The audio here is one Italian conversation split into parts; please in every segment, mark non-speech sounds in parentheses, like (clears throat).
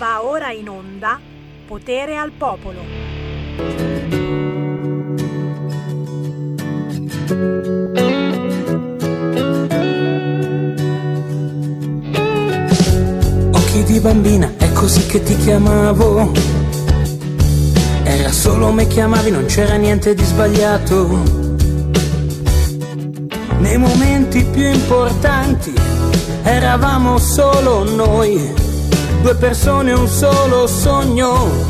Va ora in onda Potere al Popolo. Occhi di bambina, è così che ti chiamavo. Era solo me chiamavi, non c'era niente di sbagliato. Nei momenti più importanti eravamo solo noi due persone, un solo sogno,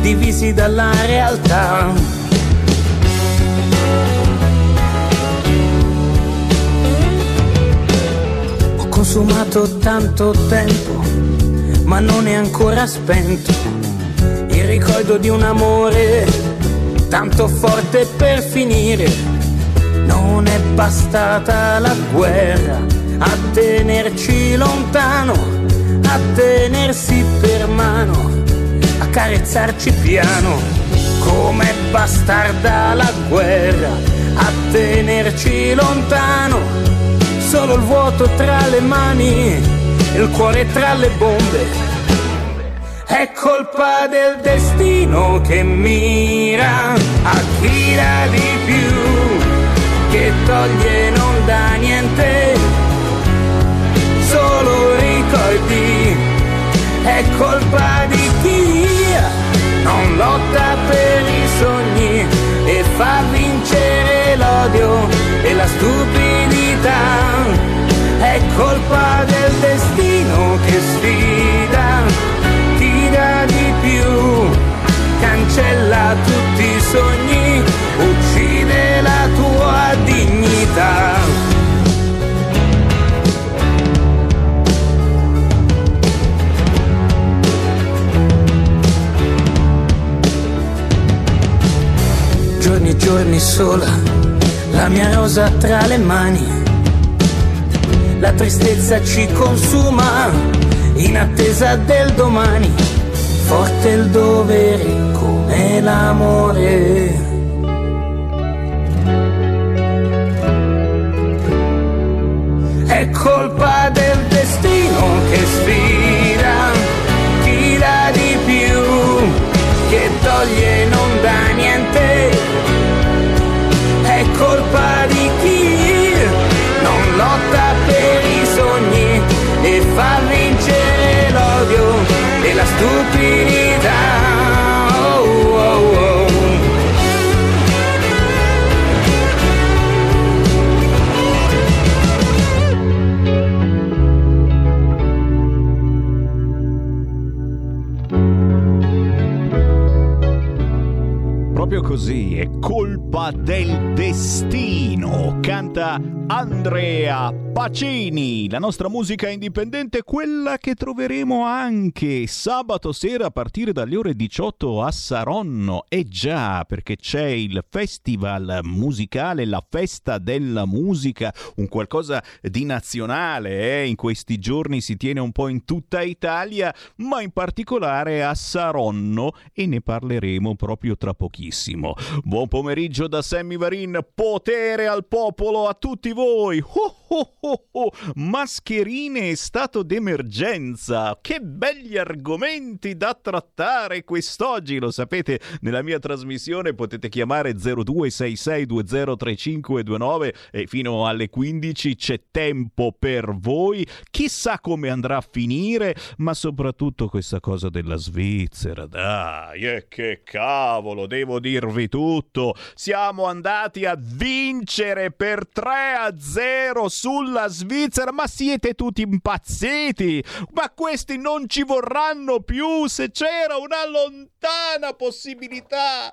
divisi dalla realtà. Ho consumato tanto tempo, ma non è ancora spento il ricordo di un amore tanto forte per finire. Non è bastata la guerra a tenerci lontano a tenersi per mano, a carezzarci piano, come bastarda la guerra, a tenerci lontano, solo il vuoto tra le mani, il cuore tra le bombe. È colpa del destino che mira a chi dà di più, che toglie non dà niente ricordi, è colpa di chi non lotta per i sogni e fa vincere l'odio e la stupidità. È colpa del destino che sfida chi dà di più, cancella tutti i sogni, uccide la tua dignità. Giorni giorni sola, la mia rosa tra le mani. La tristezza ci consuma in attesa del domani, forte il dovere come l'amore. È colpa del destino che sfida colpa del destino. Canta Andrea Pacini, la nostra musica indipendente, quella che troveremo anche sabato sera a partire dalle ore 18 a Saronno. E già, perché c'è il festival musicale, la festa della musica, un qualcosa di nazionale, eh? in questi giorni si tiene un po' in tutta Italia, ma in particolare a Saronno e ne parleremo proprio tra pochissimo. Buon pomeriggio da Sammy Varin, potere al popolo a tutti voi! Oh, oh, oh, oh, mascherine e stato d'emergenza. Che belli argomenti da trattare quest'oggi. Lo sapete, nella mia trasmissione potete chiamare 0266203529 e fino alle 15 c'è tempo per voi. Chissà come andrà a finire, ma soprattutto questa cosa della Svizzera. Dai, e che cavolo, devo dirvi tutto. Siamo andati a vincere per 3 a 0 sulla Svizzera, ma siete tutti impazziti! Ma questi non ci vorranno più se c'era una lontana possibilità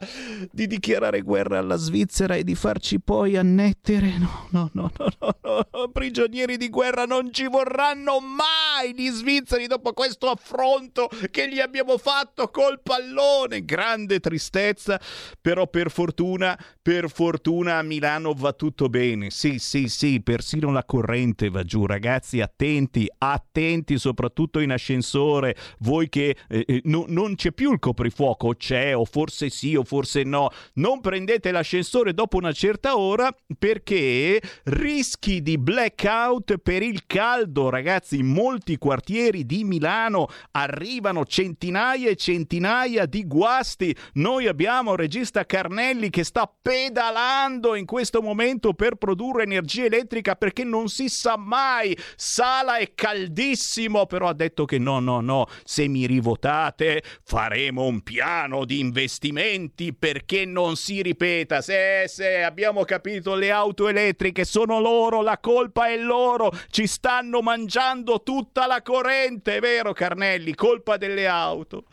di dichiarare guerra alla Svizzera e di farci poi annettere. No, no, no, no, no, no. prigionieri di guerra non ci vorranno mai gli svizzeri dopo questo affronto che gli abbiamo fatto col pallone. Grande tristezza, però per fortuna, per fortuna a Milano va tutto bene. Sì, sì, sì, persino la corrente va giù, ragazzi, attenti, attenti soprattutto in ascensore, voi che eh, eh no, non c'è più il coprifuoco fuoco c'è o forse sì o forse no. Non prendete l'ascensore dopo una certa ora perché rischi di blackout per il caldo, ragazzi. In molti quartieri di Milano arrivano centinaia e centinaia di guasti. Noi abbiamo il regista Carnelli che sta pedalando in questo momento per produrre energia elettrica perché non si sa mai. Sala è caldissimo, però ha detto che no, no, no, se mi rivotate faremo un piano di investimenti perché non si ripeta. Se, se abbiamo capito, le auto elettriche sono loro, la colpa è loro, ci stanno mangiando tutta la corrente, vero Carnelli? Colpa delle auto.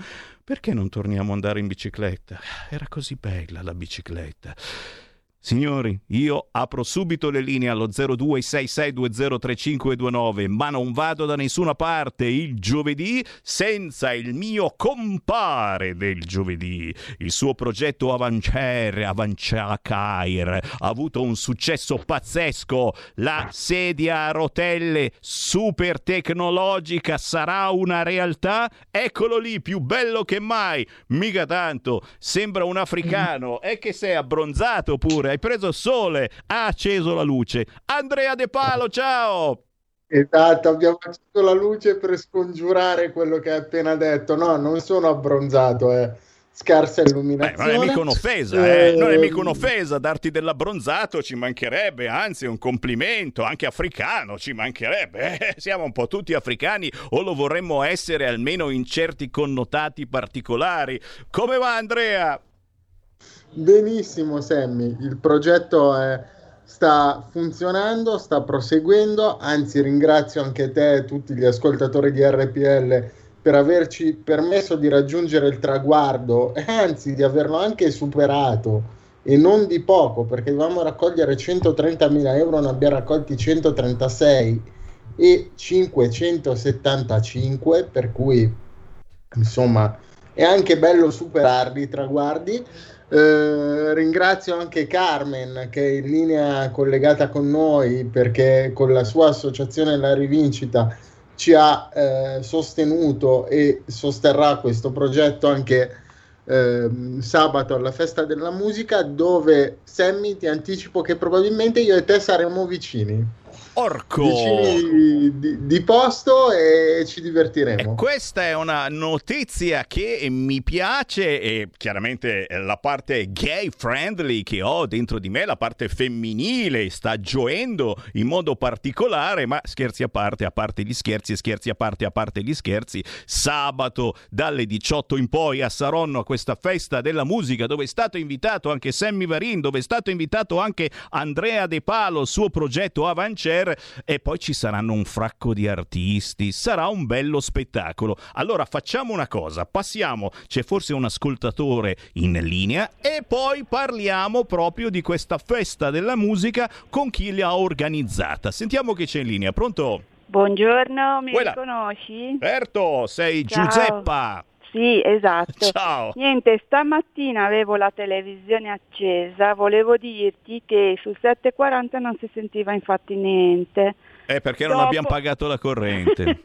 Perché non torniamo ad andare in bicicletta? Era così bella la bicicletta. Signori, io apro subito le linee allo 0266203529, ma non vado da nessuna parte il giovedì senza il mio compare del giovedì. Il suo progetto Avancer, Avanciacair, ha avuto un successo pazzesco. La sedia a rotelle super tecnologica sarà una realtà? Eccolo lì, più bello che mai. Mica tanto, sembra un africano. È che sei abbronzato pure hai preso sole, ha acceso la luce. Andrea De Palo, ciao! Esatto, abbiamo acceso la luce per scongiurare quello che hai appena detto. No, non sono abbronzato, eh. Scarsa illuminazione. Beh, non è mica un'offesa, eh. non è mica un'offesa darti dell'abbronzato, ci mancherebbe, anzi un complimento, anche africano ci mancherebbe. Eh. (laughs) Siamo un po' tutti africani o lo vorremmo essere almeno in certi connotati particolari. Come va Andrea? Benissimo Sammy, il progetto è, sta funzionando, sta proseguendo, anzi ringrazio anche te e tutti gli ascoltatori di RPL per averci permesso di raggiungere il traguardo anzi di averlo anche superato. E non di poco perché dovevamo raccogliere 130.000 euro, ne abbiamo raccolti 136 e 575 per cui insomma è anche bello superarli i traguardi eh, ringrazio anche Carmen che è in linea collegata con noi perché con la sua associazione La Rivincita ci ha eh, sostenuto e sosterrà questo progetto anche eh, sabato alla festa della musica dove Sammy ti anticipo che probabilmente io e te saremo vicini. Orco! Di, di, posto e ci divertiremo. E questa è una notizia che mi piace e chiaramente la parte gay friendly che ho dentro di me, la parte femminile, sta gioendo in modo particolare, ma scherzi a parte, a parte gli scherzi, scherzi a parte, a parte gli scherzi, sabato dalle 18 in poi a Saronno a questa festa della musica dove è stato invitato anche Sammy Varin, dove è stato invitato anche Andrea De Palo, suo progetto Avancer e poi ci saranno un fracco di artisti, sarà un bello spettacolo. Allora facciamo una cosa, passiamo, c'è forse un ascoltatore in linea e poi parliamo proprio di questa festa della musica con chi l'ha organizzata. Sentiamo che c'è in linea, pronto? Buongiorno, mi Quella. riconosci? Certo, sei Ciao. Giuseppa. Sì, esatto. (laughs) Ciao. Niente, stamattina avevo la televisione accesa, volevo dirti che sul 740 non si sentiva infatti niente. Eh, perché dopo... non abbiamo pagato la corrente. (laughs)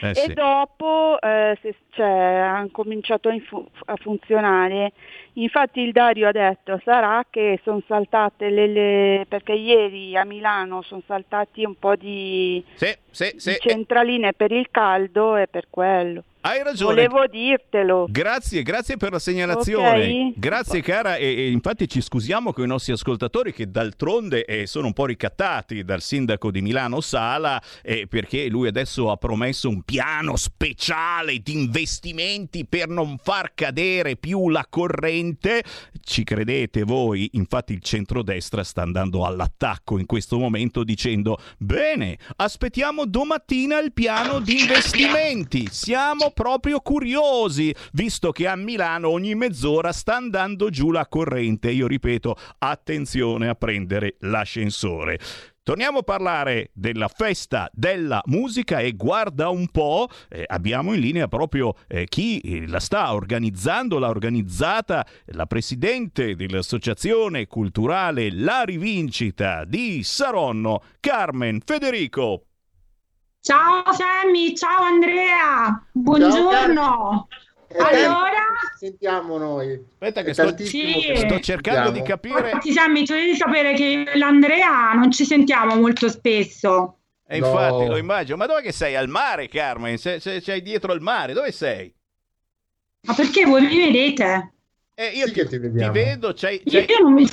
eh, e dopo eh, se, cioè, hanno cominciato a, fu- a, funzionare. Infatti il Dario ha detto sarà che sono saltate le, le... perché ieri a Milano sono saltati un po' di, sì, sì, sì. di centraline per il caldo e per quello. Hai ragione. Volevo dirtelo. Grazie, grazie per la segnalazione. Okay. Grazie cara e, e, infatti ci scusiamo con i nostri ascoltatori che d'altronde eh, sono un po' ricattati dal sindaco di Milano Sala eh, perché lui adesso ha promesso un piano speciale di investimenti per non far cadere più la corrente. Ci credete voi? Infatti il centrodestra sta andando all'attacco in questo momento dicendo bene, aspettiamo domattina il piano di investimenti. Siamo proprio curiosi, visto che a Milano ogni mezz'ora sta andando giù la corrente. Io ripeto, attenzione a prendere l'ascensore. Torniamo a parlare della festa della musica e guarda un po', eh, abbiamo in linea proprio eh, chi eh, la sta organizzando, l'ha organizzata la presidente dell'associazione culturale La Rivincita di Saronno, Carmen Federico. Ciao Sammy, ciao Andrea, buongiorno. Ciao, allora sentiamo noi. Aspetta che sto, sì. che sto cercando di capire. Infatti, Sammy, tu devi sapere che l'Andrea non ci sentiamo molto spesso. E no. infatti lo immagino. Ma dove che sei? Al mare, Carmen? Se, se, sei dietro al mare, dove sei? Ma perché voi mi vedete? Eh, io sì ti, ti, ti, vedo, c'hai, c'hai, io non mi...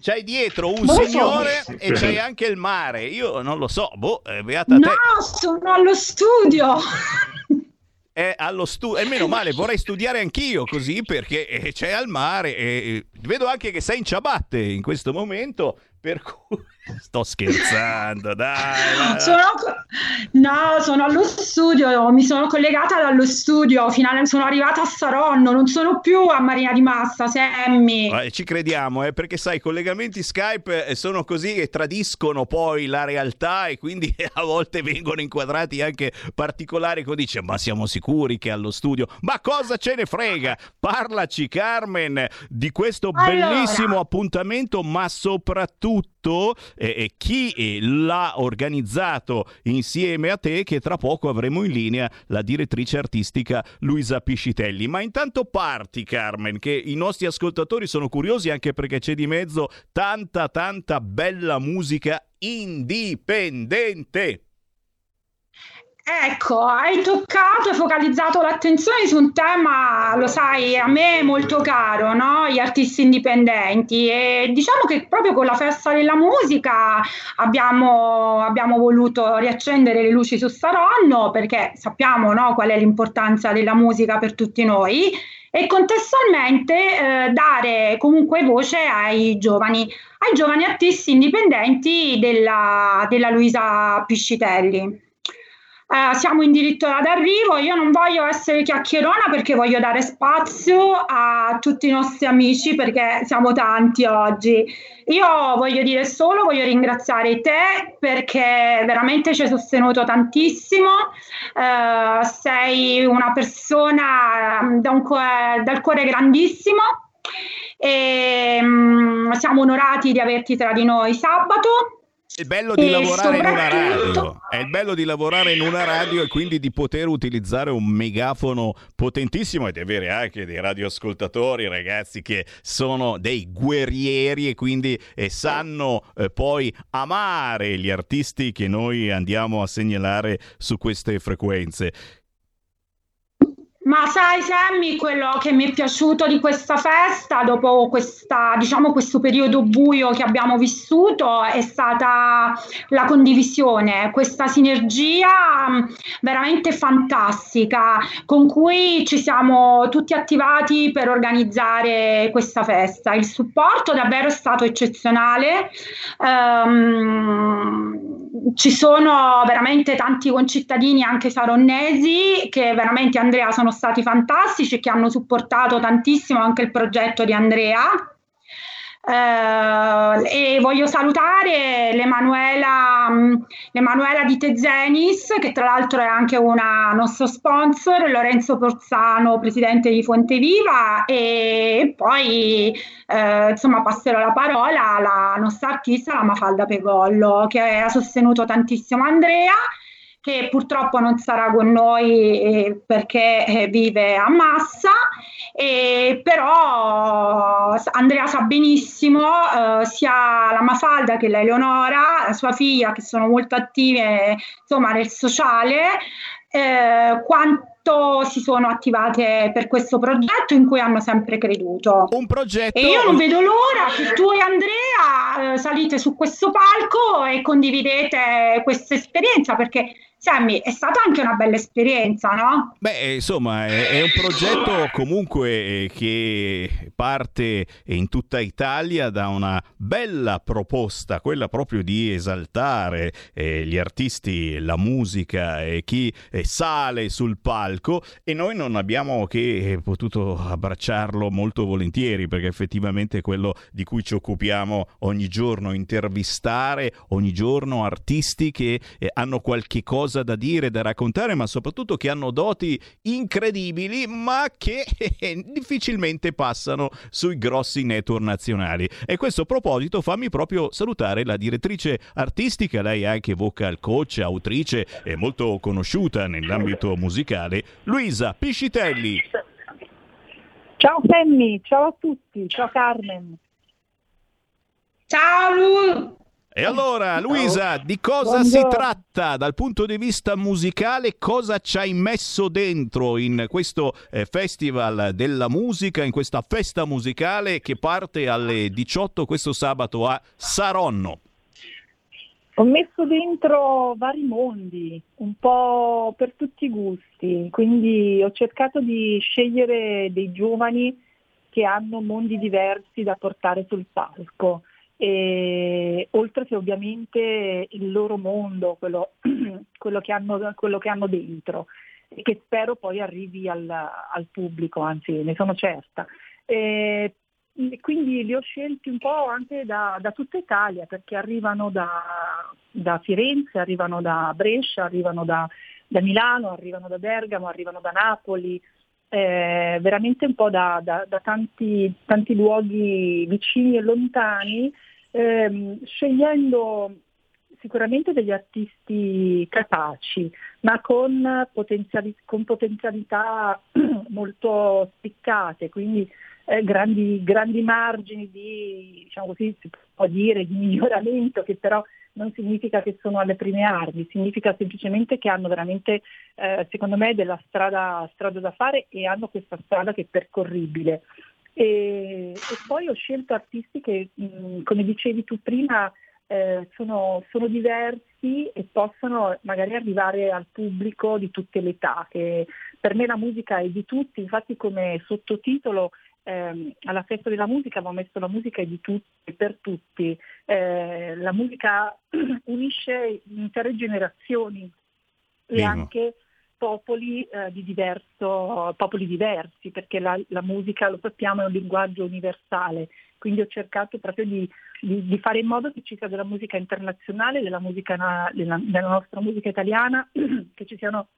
c'hai dietro un non signore so. e c'hai anche il mare. Io non lo so, boh, eh, beata no, te. sono allo studio. È allo studio, e meno male, vorrei studiare anch'io così perché eh, c'è al mare e vedo anche che sei in ciabatte in questo momento, per cui (laughs) sto scherzando, dai. Sono, no, sono allo studio, mi sono collegata dallo studio, finalmente sono arrivata a Saronno, non sono più a Marina di Massa, Semmi. Eh, ci crediamo, eh, perché sai, i collegamenti Skype eh, sono così che tradiscono poi la realtà e quindi (laughs) a volte vengono inquadrati anche particolari che dice "Ma siamo sicuri che è allo studio?". Ma cosa ce ne frega? Parlaci Carmen di questo allora. bellissimo appuntamento, ma soprattutto tutto eh, chi l'ha organizzato insieme a te che tra poco avremo in linea la direttrice artistica Luisa Piscitelli. Ma intanto parti Carmen che i nostri ascoltatori sono curiosi anche perché c'è di mezzo tanta tanta bella musica indipendente. Ecco, hai toccato e focalizzato l'attenzione su un tema, lo sai, a me molto caro, no? Gli artisti indipendenti. E diciamo che proprio con la festa della musica abbiamo, abbiamo voluto riaccendere le luci su Saronno perché sappiamo no, qual è l'importanza della musica per tutti noi e contestualmente eh, dare comunque voce ai giovani, ai giovani artisti indipendenti della, della Luisa Piscitelli. Uh, siamo in diritto d'arrivo, io non voglio essere chiacchierona perché voglio dare spazio a tutti i nostri amici perché siamo tanti oggi. Io voglio dire solo, voglio ringraziare te perché veramente ci hai sostenuto tantissimo, uh, sei una persona mm, da un cuore, dal cuore grandissimo. E um, siamo onorati di averti tra di noi sabato è il bello di lavorare in una radio, è il bello di lavorare in una radio e quindi di poter utilizzare un megafono potentissimo e di avere anche dei radioascoltatori, ragazzi che sono dei guerrieri e quindi eh, sanno eh, poi amare gli artisti che noi andiamo a segnalare su queste frequenze. Ma sai, Sammy, quello che mi è piaciuto di questa festa, dopo questa, diciamo, questo periodo buio che abbiamo vissuto, è stata la condivisione, questa sinergia mm, veramente fantastica con cui ci siamo tutti attivati per organizzare questa festa. Il supporto davvero è stato eccezionale. Um, ci sono veramente tanti concittadini anche saronnesi che veramente Andrea sono stati fantastici e che hanno supportato tantissimo anche il progetto di Andrea. Uh, e voglio salutare l'Emanuela, um, l'Emanuela di Tezenis, che tra l'altro è anche una nostro sponsor, Lorenzo Porzano, presidente di Fonte Viva, e poi uh, insomma passerò la parola alla nostra artista, la Mafalda Pegollo, che ha sostenuto tantissimo Andrea che purtroppo non sarà con noi eh, perché eh, vive a Massa, però Andrea sa benissimo eh, sia la Mafalda che la Eleonora, la sua figlia, che sono molto attive insomma, nel sociale, eh, quanto si sono attivate per questo progetto in cui hanno sempre creduto. Un progetto. E io non vedo l'ora che tu e Andrea eh, salite su questo palco e condividete questa esperienza perché Sammy, è stata anche una bella esperienza, no? Beh, insomma, è, è un progetto comunque eh, che parte in tutta Italia da una bella proposta, quella proprio di esaltare eh, gli artisti, la musica e chi eh, sale sul palco e noi non abbiamo che eh, potuto abbracciarlo molto volentieri perché effettivamente è quello di cui ci occupiamo ogni giorno, intervistare ogni giorno artisti che eh, hanno qualche cosa qualcosa da dire, da raccontare, ma soprattutto che hanno doti incredibili, ma che (laughs) difficilmente passano sui grossi network nazionali. E a questo proposito fammi proprio salutare la direttrice artistica, lei è anche vocal coach, autrice e molto conosciuta nell'ambito musicale, Luisa Piscitelli. Ciao Sammy, ciao a tutti, ciao Carmen. Ciao Lu! E allora, Luisa, di cosa Buongiorno. si tratta dal punto di vista musicale? Cosa ci hai messo dentro in questo eh, festival della musica, in questa festa musicale che parte alle 18 questo sabato a Saronno? Ho messo dentro vari mondi, un po' per tutti i gusti, quindi ho cercato di scegliere dei giovani che hanno mondi diversi da portare sul palco. E, oltre che ovviamente il loro mondo, quello, (clears throat) quello, che, hanno, quello che hanno dentro che spero poi arrivi al, al pubblico, anzi ne sono certa. E, quindi li ho scelti un po' anche da, da tutta Italia perché arrivano da, da, Firenze, arrivano da Brescia, arrivano da, da, Milano, arrivano da Bergamo, arrivano da Napoli, eh, veramente un po' da, tanti, tanti, luoghi vicini e lontani, ehm, scegliendo sicuramente degli artisti capaci, ma con, potenziali, con potenzialità (clears throat) molto spiccate, quindi eh, grandi, grandi, margini di, diciamo così, si può dire, di miglioramento, che però non significa che sono alle prime armi, significa semplicemente che hanno veramente, eh, secondo me, della strada, strada, da fare e hanno questa strada che è percorribile. E, e poi ho scelto artisti che, mh, come dicevi tu prima, eh, sono, sono, diversi e possono magari arrivare al pubblico di tutte le età, per me la musica è di tutti, infatti come sottotitolo ehm, alla festa della musica abbiamo messo la musica di tutti e per tutti. Eh, la musica (clears throat) unisce intere generazioni e Primo. anche popoli, eh, di diverso, popoli diversi, perché la, la, musica, lo sappiamo, è un linguaggio universale. Quindi ho cercato proprio di, di, di fare in modo che ci sia della musica internazionale, della, musica, della, della nostra musica italiana, (clears throat) che ci siano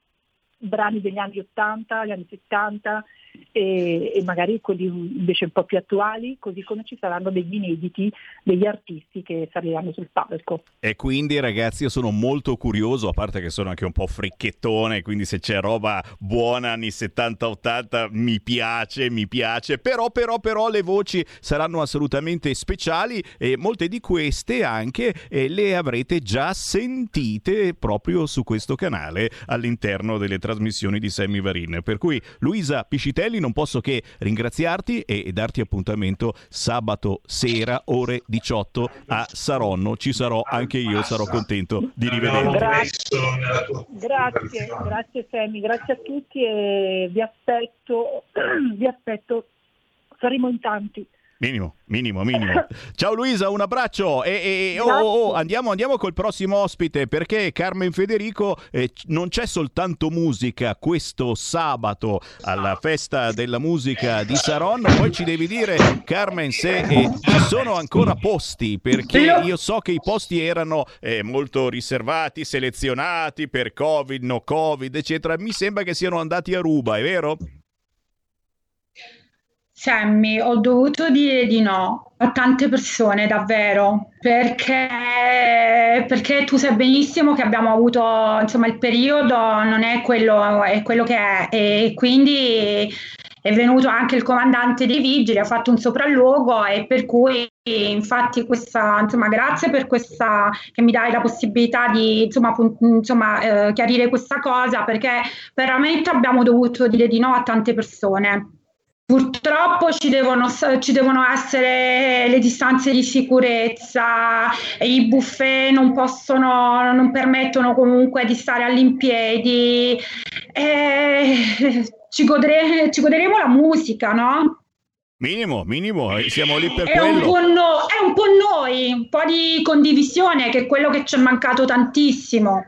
brani degli anni 80, gli anni 70 e, e, magari quelli invece un po' più attuali, così come ci saranno degli inediti degli artisti che saliranno sul palco. E quindi ragazzi io sono molto curioso, a parte che sono anche un po' fricchettone, quindi se c'è roba buona anni 70-80 mi piace, mi piace, però però però le voci saranno assolutamente speciali e molte di queste anche eh, le avrete già sentite proprio su questo canale all'interno delle trasmissioni di Sammy Varin. Per cui Luisa Piscitelli non posso che ringraziarti e darti appuntamento sabato sera ore 18 a Saronno. Ci sarò anche io, sarò contento di rivederti. Grazie, grazie, grazie Sammy, grazie a tutti e vi aspetto, (clears throat) vi aspetto, saremo in tanti. Minimo, minimo, minimo. (laughs) Ciao Luisa, un abbraccio e, e oh, oh, oh, andiamo, andiamo, col prossimo ospite perché Carmen Federico eh, non c'è soltanto musica questo sabato alla festa della musica di Saronno, poi ci devi dire Carmen se eh, ci sono ancora posti perché io so che i posti erano eh, molto riservati, selezionati per Covid, no Covid, eccetera. Mi sembra che siano andati a ruba, è vero? Sammy, ho dovuto dire di no a tante persone, davvero, perché, perché tu sai benissimo che abbiamo avuto, insomma, il periodo non è quello, è quello che è e quindi è venuto anche il comandante dei vigili, ha fatto un sopralluogo e per cui infatti questa, insomma, grazie per questa che mi dai la possibilità di insomma, insomma eh, chiarire questa cosa perché veramente abbiamo dovuto dire di no a tante persone. Purtroppo ci devono, ci devono, essere le distanze di sicurezza, i buffet non possono, non permettono comunque di stare all'impiedi. Eh, ci, godere, ci goderemo la musica, no? Minimo, minimo, eh, siamo lì per è quello. Un no, è un po' noi, un po' di condivisione che è quello che ci è mancato tantissimo.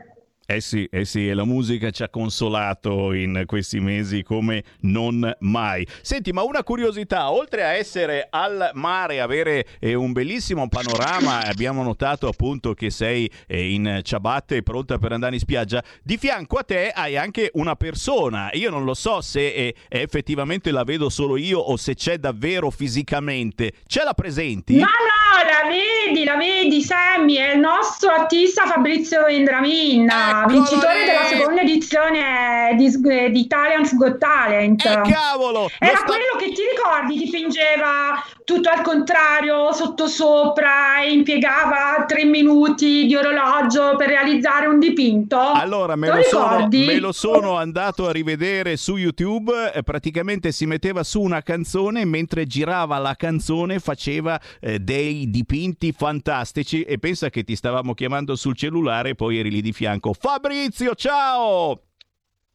Eh sì, eh sì, e la musica ci ha consolato in questi mesi come non mai. Senti, ma una curiosità, oltre a essere al mare, avere eh, un bellissimo panorama, abbiamo notato appunto che sei eh, in ciabatte pronta per andare in spiaggia, di fianco a te hai anche una persona. Io non lo so se eh, effettivamente la vedo solo io o se c'è davvero fisicamente. Ce la presenti? No, no, la vedi, la vedi, Sammy, è il nostro artista Fabrizio Vendramin. Vincitore lì. della seconda edizione di, di Italian's Got Talent. Eh, cavolo! Era sta... quello che ti ricordi, ti fingeva tutto al contrario, sottosopra e impiegava tre minuti di orologio per realizzare un dipinto. Allora, me lo, lo sono, me lo sono andato a rivedere su YouTube, eh, praticamente si metteva su una canzone mentre girava la canzone faceva eh, dei dipinti fantastici e pensa che ti stavamo chiamando sul cellulare e poi eri lì di fianco. Fabrizio, ciao!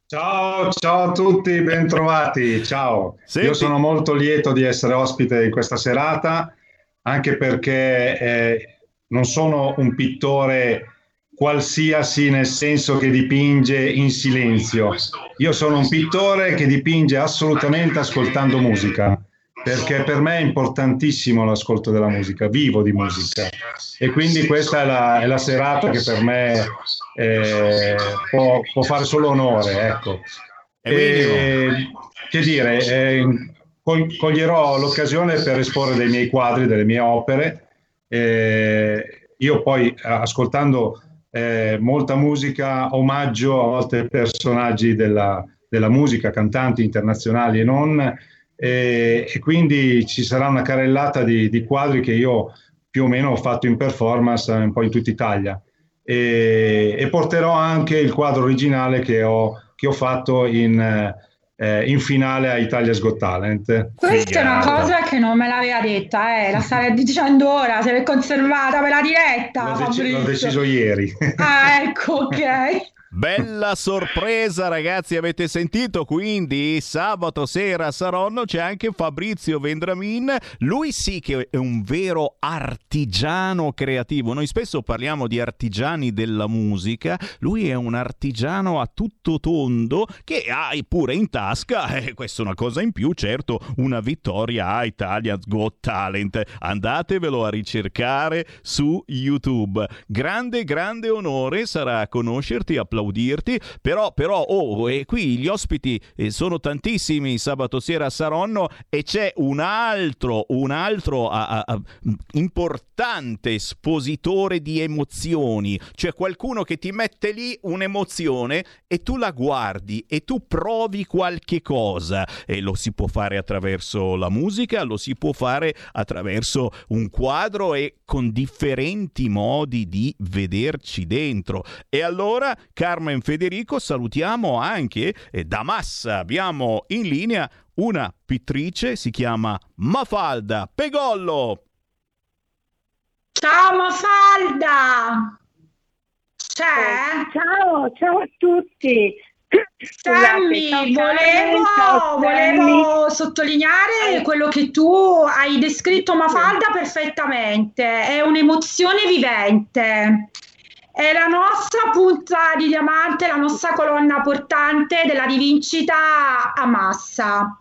Ciao, ciao a tutti, bentrovati. Ciao. Senti. Io sono molto lieto di essere ospite in questa serata, anche perché eh, non sono un pittore qualsiasi nel senso che dipinge in silenzio. Io sono un pittore che dipinge assolutamente ascoltando musica, perché per me è importantissimo l'ascolto della musica, vivo di musica. E quindi questa è la, è la serata che per me eh, può, può, fare solo onore. Ecco. E, che dire, eh, coglierò l'occasione per esporre dei miei quadri, delle mie opere. Eh, io poi ascoltando eh, molta musica, omaggio a volte personaggi della, della musica, cantanti internazionali e non, e, e, quindi ci sarà una carrellata di, di, quadri che io più o meno ho fatto in performance un po' in tutta Italia. E, e porterò anche il quadro originale che ho, che ho fatto in eh, in finale a Italia's Got Talent. Questa è una cosa che non me l'aveva detta, eh. la starei (laughs) dicendo ora, se l'è conservata per la diretta. L'ho, dec- l'ho deciso ieri. Ah, ecco, ok. (laughs) Bella sorpresa ragazzi, avete sentito? Quindi sabato sera a Saronno c'è anche Fabrizio Vendramin, lui sì che è un vero artigiano creativo. Noi spesso parliamo di artigiani della musica, lui è un artigiano a tutto tondo che hai pure in tasca, e (laughs) eh, questa è una cosa in più, certo, una vittoria a Italia's Got Talent. Andatevelo a ricercare su YouTube. Grande, grande onore sarà conoscerti, applaudire applaudirti, però, però oh, e qui gli ospiti eh, sono tantissimi sabato sera a Saronno e c'è un altro, un altro a, a, importante espositore di emozioni, cioè qualcuno che ti mette lì un'emozione e tu la guardi e tu provi qualche cosa e lo si può fare attraverso la musica, lo si può fare attraverso un quadro e con differenti modi di vederci dentro. E allora, cari Carmen Federico, salutiamo anche eh, da Massa. Abbiamo in linea una pittrice, si chiama Mafalda Pegollo. Ciao Mafalda! C'è? Ciao, ciao a tutti. Sammy, volevo, volevo, sottolineare quello che tu hai descritto Mafalda perfettamente, è un'emozione vivente è la nostra punta di diamante, la nostra colonna portante della rivincita a massa.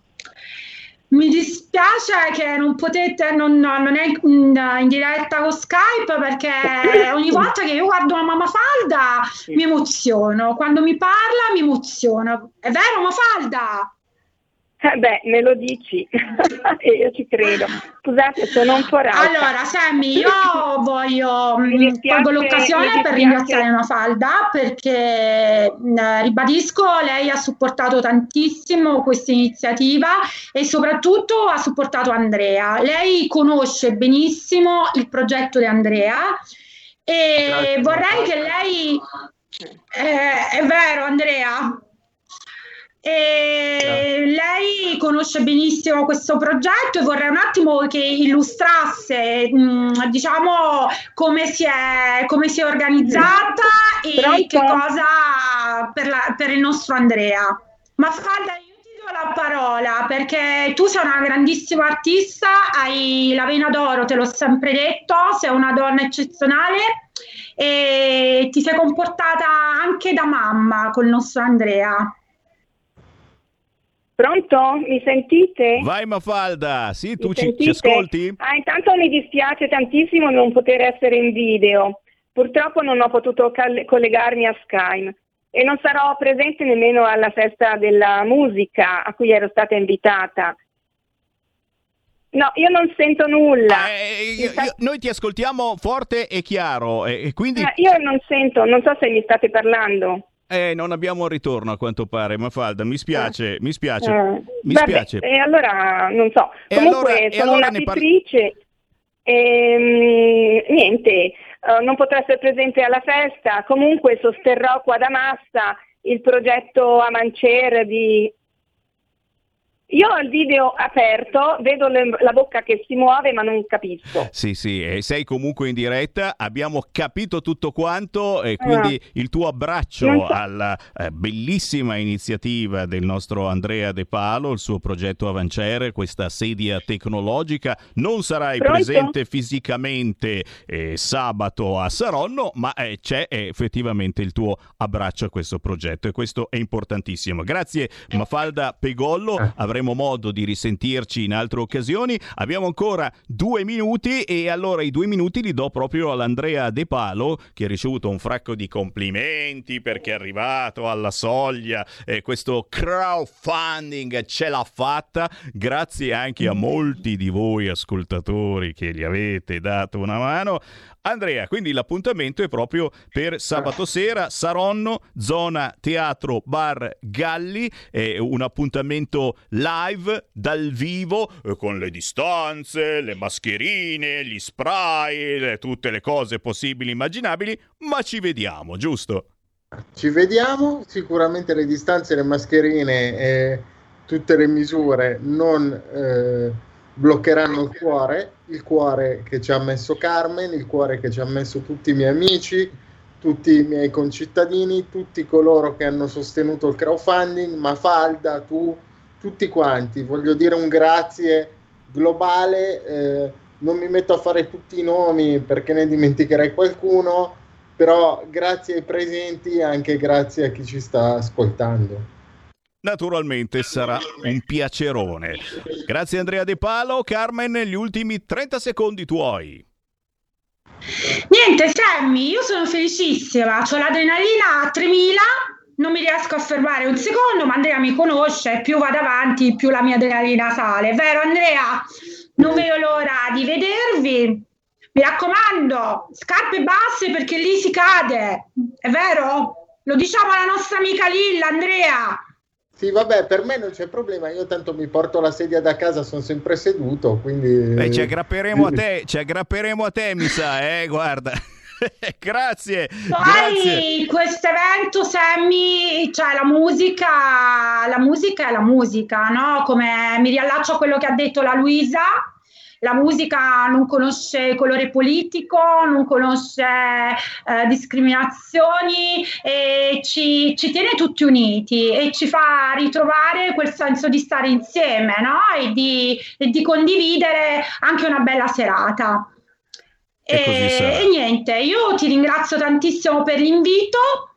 Mi dispiace che non potete, non, non è in, diretta con Skype perché ogni volta che io guardo una mamma falda mi emoziono, quando mi parla mi emoziono. È vero Mafalda? Eh beh, me lo dici e (laughs) io ci credo. Scusate, sono un po' rauca. Allora, Sammy, io voglio mm, colgo l'occasione per ringraziare Mafalda perché mm, ribadisco, lei ha supportato tantissimo questa iniziativa e soprattutto ha supportato Andrea. Lei conosce benissimo il progetto di Andrea e Grazie. vorrei che lei eh, è vero Andrea e lei conosce benissimo questo progetto e vorrei un attimo che illustrasse mh, diciamo come si è, come si è organizzata e Pronto? che cosa per, la, per, il nostro Andrea. Ma Falda, io ti do la parola perché tu sei una grandissima artista, hai la vena d'oro, te l'ho sempre detto, sei una donna eccezionale e ti sei comportata anche da mamma col nostro Andrea. Pronto? Mi sentite? Vai Mafalda, sì, tu ci, ci, ascolti? Ah, intanto mi dispiace tantissimo non poter essere in video. Purtroppo non ho potuto cal- collegarmi a Skype e non sarò presente nemmeno alla festa della musica a cui ero stata invitata. No, io non sento nulla. Eh, io, io, noi ti ascoltiamo forte e chiaro, e quindi... Eh, io non sento, non so se mi state parlando. Eh, non abbiamo un ritorno a quanto pare, Mafalda, mi spiace, eh. mi spiace, eh. mi Vabbè, spiace. E allora, non so, e comunque allora, sono allora una pittrice e ehm, niente, uh, non potrò essere presente alla festa, comunque sosterrò qua da Massa il progetto Amancer di io ho il video aperto, vedo le, la bocca che si muove ma non capisco. Sì, sì, e sei comunque in diretta, abbiamo capito tutto quanto e quindi ah. il tuo abbraccio so. alla eh, bellissima iniziativa del nostro Andrea De Palo, il suo progetto Avancere, questa sedia tecnologica. Non sarai Pronto? presente fisicamente eh, sabato a Saronno, ma eh, c'è effettivamente il tuo abbraccio a questo progetto e questo è importantissimo. Grazie Mafalda Pegollo, eh. avremo avremo modo di risentirci in altre occasioni. Abbiamo ancora due minuti e allora i due minuti li do proprio all'Andrea De Palo che ha ricevuto un fracco di complimenti perché è arrivato alla soglia e questo crowdfunding ce l'ha fatta grazie anche a molti di voi ascoltatori che gli avete dato una mano. Andrea, quindi l'appuntamento è proprio per sabato sera, Saronno, zona teatro bar Galli, è un appuntamento live dal vivo eh, con le distanze, le mascherine, gli spray, le, tutte le cose possibili e immaginabili, ma ci vediamo, giusto? Ci vediamo, sicuramente le distanze, le mascherine e tutte le misure non... Eh bloccheranno il cuore, il cuore che ci ha messo Carmen, il cuore che ci ha messo tutti i miei amici, tutti i miei concittadini, tutti coloro che hanno sostenuto il crowdfunding, Mafalda, tu, tutti quanti. Voglio dire un grazie globale, eh, non mi metto a fare tutti i nomi perché ne dimenticherei qualcuno, però grazie ai presenti e anche grazie a chi ci sta ascoltando. Naturalmente sarà un piacerone. Grazie Andrea De Palo. Carmen, gli ultimi 30 secondi tuoi. Niente, Sammy, io sono felicissima. Ho l'adrenalina a 3000, non mi riesco a fermare un secondo, ma Andrea mi conosce, più vado avanti, più la mia adrenalina sale. Vero Andrea? Non vedo l'ora di vedervi. Mi raccomando, scarpe basse perché lì si cade. È vero? Lo diciamo alla nostra amica Lilla, Andrea. Sì, vabbè, per me non c'è problema, io tanto mi porto la sedia da casa, sono sempre seduto, quindi... Beh, ci aggrapperemo a te, ci aggrapperemo a te, mi sa, eh, guarda. (laughs) grazie. Poi questo evento, Sammy, cioè la musica, la musica è la musica, no? Come mi riallaccio a quello che ha detto la Luisa, la musica non conosce colore politico, non conosce eh, discriminazioni e ci, ci, tiene tutti uniti e ci fa ritrovare quel senso di stare insieme no? e, di, e di condividere anche una bella serata. E, e, niente, io ti ringrazio tantissimo per l'invito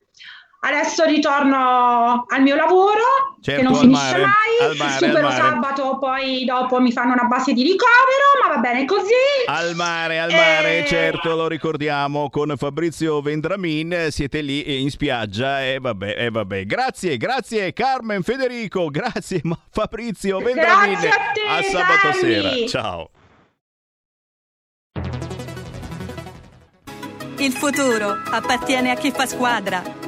Adesso ritorno al mio lavoro, certo, che non finisce mare, mai. Mare, Supero sabato, poi dopo mi fanno una base di ricovero, ma va bene così. Al mare, al mare, e... certo, lo ricordiamo con Fabrizio Vendramin. Siete lì in spiaggia e vabbè, e vabbè. Grazie, grazie Carmen Federico, grazie Fabrizio Vendramin. Grazie a te, a sabato sera. Ciao. Il futuro appartiene a chi fa squadra.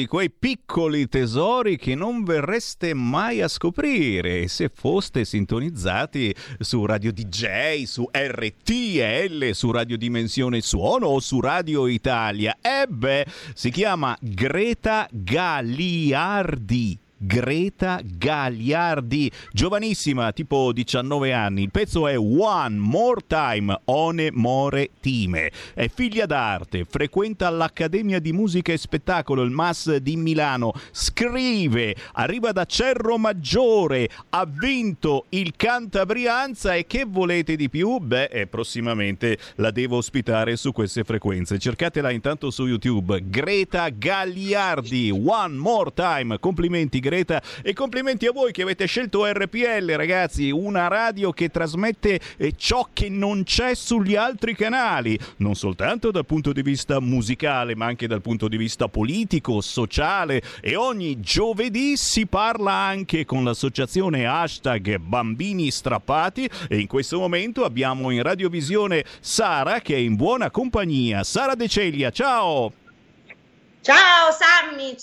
Di quei piccoli tesori che non verreste mai a scoprire se foste sintonizzati su Radio DJ, su RTL, su Radio Dimensione Suono o su Radio Italia. E beh, si chiama Greta Galiardi. Greta Gagliardi, giovanissima, tipo 19 anni. Il pezzo è One More Time, One More Time. È figlia d'arte, frequenta l'Accademia di Musica e Spettacolo, il MAS di Milano, scrive, arriva da Cerro Maggiore, ha vinto il Cantabrianza e che volete di più? Beh, eh, prossimamente la devo ospitare su queste frequenze. Cercatela intanto su YouTube. Greta Gagliardi, One More Time. Complimenti Greta e complimenti a voi che avete scelto RPL, ragazzi, una radio che trasmette eh, ciò che non c'è sugli altri canali, non soltanto dal punto di vista musicale, ma anche dal punto di vista politico, sociale e ogni giovedì si parla anche con l'associazione hashtag Bambini Strappati e in questo momento abbiamo in radiovisione Sara che è in buona compagnia. Sara De Celia, ciao! Ciao Sammy,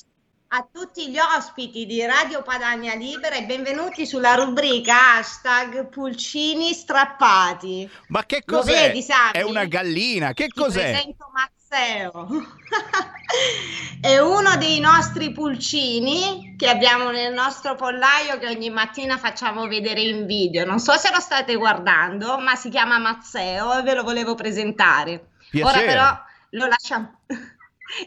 a tutti gli ospiti di Radio Padania Libera e benvenuti sulla rubrica hashtag Pulcini strappati. Ma che cos'è? vedi? È una gallina, che Ti cos'è? presento Mazzeo. (laughs) È uno dei nostri pulcini che abbiamo nel nostro pollaio che ogni mattina facciamo vedere in video. Non so se lo state guardando, ma si chiama Mazzeo e ve lo volevo presentare. Ora Piacere. però lo lasciamo,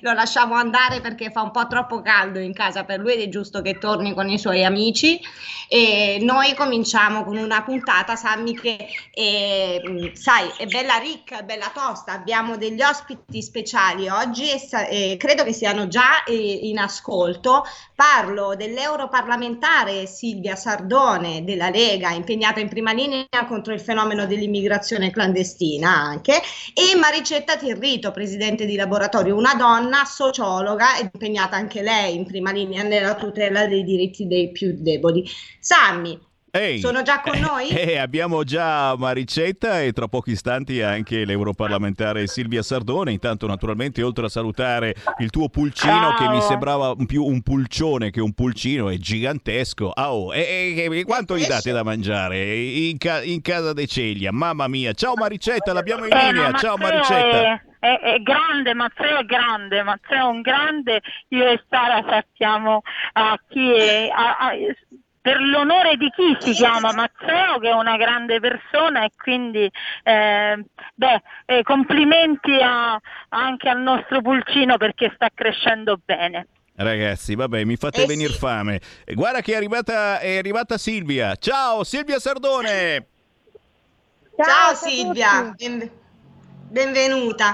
lo lasciamo andare perché fa un po' troppo caldo in casa per lui ed è giusto che torni con i suoi amici. E noi cominciamo con una puntata, Sammy, che eh, mh, sai, è bella ricca, è bella tosta. Abbiamo degli ospiti speciali oggi e e credo che siano già eh, in ascolto. Parlo dell'europarlamentare Silvia Sardone della Lega, impegnata in prima linea contro il fenomeno dell'immigrazione clandestina anche, e Maricetta Tirrito, presidente di laboratorio, una donna sociologa, ed impegnata anche lei in prima linea nella tutela dei diritti dei più deboli. Sammy, Ehi, sono già con (laughs) noi? Eh, abbiamo già Maricetta e tra pochi istanti anche l'europarlamentare Silvia Sardone. Intanto, naturalmente, oltre a salutare il tuo pulcino, Ciao. che mi sembrava più un pulcione che un pulcino, è gigantesco. Ah, oh, e, e- e quanto gli date da mangiare in, ca- in casa De Ceglia? Mamma mia, ciao Maricetta, l'abbiamo in Eh, linea. Ciao Maricetta. È, è- grande, Matteo è grande, Matteo è un grande, io e Sara sappiamo a chi è, a- a- per l'onore di chi si chiama Matteo, che è una grande persona e quindi eh, beh, eh, complimenti a- anche al nostro pulcino perché sta crescendo bene. Ragazzi, vabbè, mi Eh fate venire fame. E guarda che è arrivata, è arrivata Silvia. Ciao, Silvia Sardone. Ciao, Silvia, ben- benvenuta.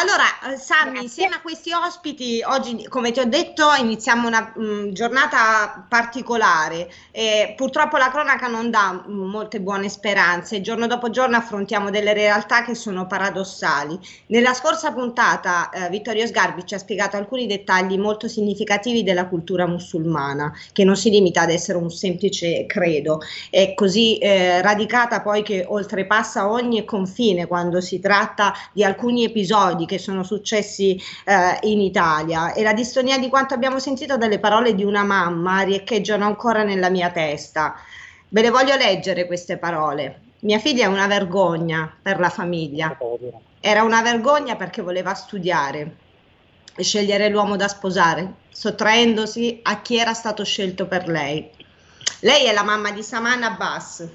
Allora, eh, Sammy, insieme a questi ospiti, oggi, come ti ho detto, iniziamo una mm, giornata particolare. Eh, purtroppo la cronaca non dà mm, molte buone speranze. Giorno dopo giorno affrontiamo delle realtà che sono paradossali. Nella scorsa puntata, eh, Vittorio Sgarbi ci ha spiegato alcuni dettagli molto significativi della cultura musulmana, che non si limita ad essere un semplice credo, è così eh, radicata poi che oltrepassa ogni confine quando si tratta di alcuni episodi che sono successi eh, in Italia e la distonia di quanto abbiamo sentito dalle parole di una mamma riecheggiano ancora nella mia testa. Ve le voglio leggere queste parole. Mia figlia è una vergogna per la famiglia. Era una vergogna perché voleva studiare e scegliere l'uomo da sposare, sottraendosi a chi era stato scelto per lei. Lei è la mamma di Saman Abbas,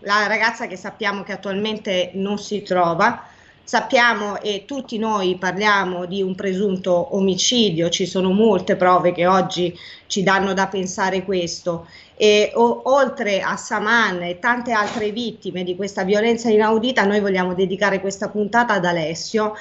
la ragazza che sappiamo che attualmente non si trova. Sappiamo e tutti noi parliamo di un presunto omicidio, ci sono molte prove che oggi ci danno da pensare questo. E o- oltre a Saman e tante altre vittime di questa violenza inaudita, noi vogliamo dedicare questa puntata ad Alessio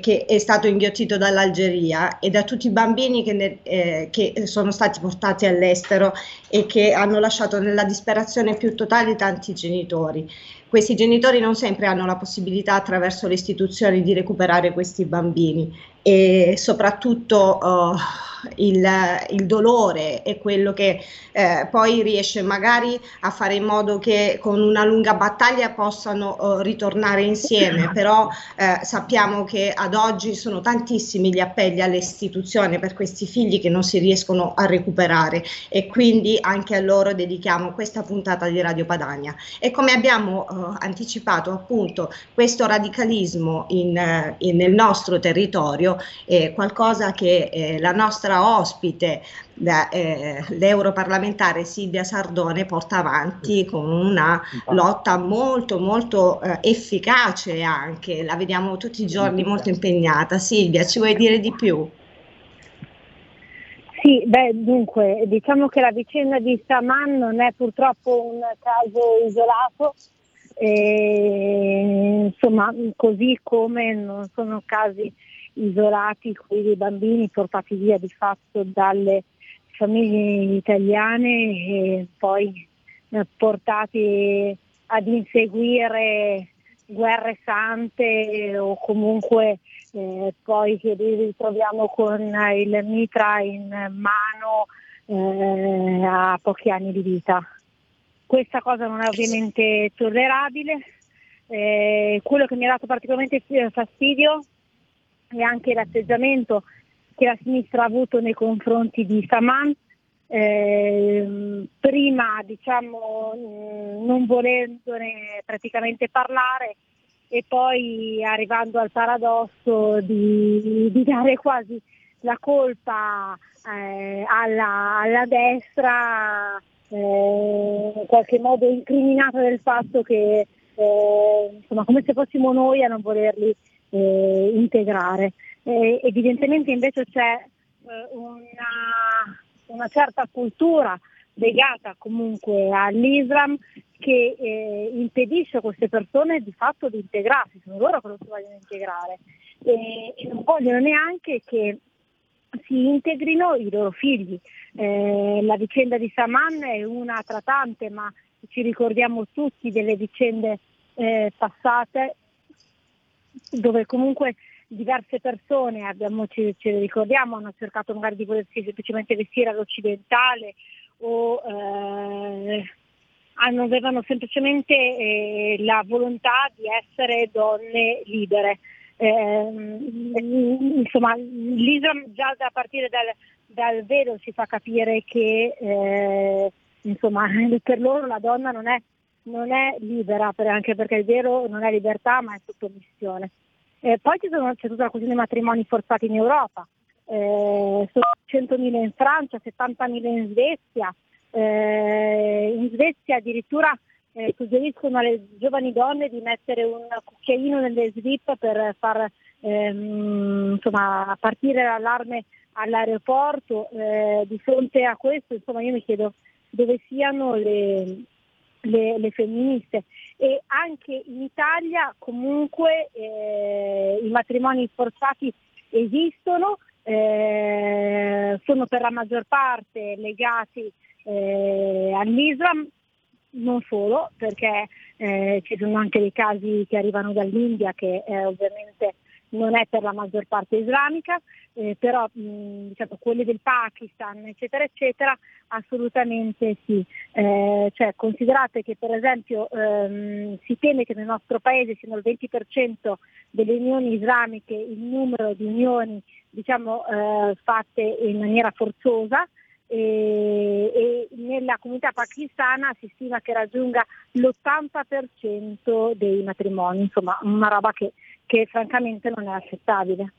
che è stato inghiottito dall'Algeria e da tutti i bambini che, ne- eh, che sono stati portati all'estero e che hanno lasciato nella disperazione più totale tanti genitori. Questi genitori non sempre hanno la possibilità attraverso le istituzioni di recuperare questi bambini. E soprattutto eh, il, il dolore è quello che eh, poi riesce magari a fare in modo che con una lunga battaglia possano eh, ritornare insieme, però eh, sappiamo che ad oggi sono tantissimi gli appelli alle istituzioni per questi figli che non si riescono a recuperare. E quindi anche a loro dedichiamo questa puntata di Radio Padania. E come abbiamo eh, anticipato appunto questo radicalismo in, eh, in- nel nostro territorio è qualcosa che eh, la nostra ospite, la, eh, l'europarlamentare Silvia Sardone, porta avanti con una lotta molto molto eh, efficace anche, la vediamo tutti i giorni molto impegnata. Silvia, ci vuoi dire di più? Sì, beh, dunque, diciamo che la vicenda di Saman non è purtroppo un caso isolato, e, insomma, così come non sono casi isolati quelli bambini portati via di fatto dalle famiglie italiane e poi eh, portati ad inseguire guerre sante o comunque eh, poi che li ritroviamo con il mitra in mano eh, a pochi anni di vita. Questa cosa non è ovviamente tollerabile. Eh, quello che mi ha dato particolarmente fastidio è anche l'atteggiamento che la sinistra ha avuto nei confronti di Saman, eh, prima diciamo non volendone praticamente parlare e poi arrivando al paradosso di, di dare quasi la colpa eh, alla, alla, destra, eh, in qualche modo incriminata del fatto che eh, insomma come se fossimo noi a non volerli eh, integrare. evidentemente invece c'è eh, una, una certa cultura legata comunque all'Islam che eh, impedisce a queste persone di fatto di integrarsi, sono loro che non si vogliono integrare e, e non vogliono neanche che si integrino i loro figli. Eh, la vicenda di Saman è una tra tante, ma ci ricordiamo tutti delle vicende eh, passate dove comunque diverse persone, abbiamo, ci, ci, ricordiamo, hanno cercato magari di volersi semplicemente vestire all'occidentale o eh, hanno, avevano semplicemente eh, la volontà di essere donne libere. Eh, insomma, l'Islam già da partire dal, dal velo si fa capire che eh, insomma, (laughs) per loro la donna non è, non è libera, anche perché il vero non è libertà ma è sottomissione. Eh, poi sono, c'è tutta la questione dei matrimoni forzati in Europa, eh, sono 100.000 in Francia, 70.000 in Svezia, eh, in Svezia addirittura eh, suggeriscono alle giovani donne di mettere un cucchiaino nelle slip per far ehm, insomma, partire l'allarme all'aeroporto. Eh, di fronte a questo insomma, io mi chiedo dove siano le, le, le femministe. E anche in Italia comunque eh, i matrimoni forzati esistono, eh, sono per la maggior parte legati eh, all'Islam, non solo, perché eh, ci sono anche dei casi che arrivano dall'India che eh, ovviamente non è per la maggior parte islamica, eh, però mh, diciamo, quelle del Pakistan, eccetera, eccetera, assolutamente sì. Eh, cioè, considerate che per esempio ehm, si teme che nel nostro paese siano il 20% delle unioni islamiche il numero di unioni diciamo, eh, fatte in maniera forzosa, e, e nella comunità pakistana si stima che raggiunga l'80% dei matrimoni, insomma una roba che, che francamente non è accettabile.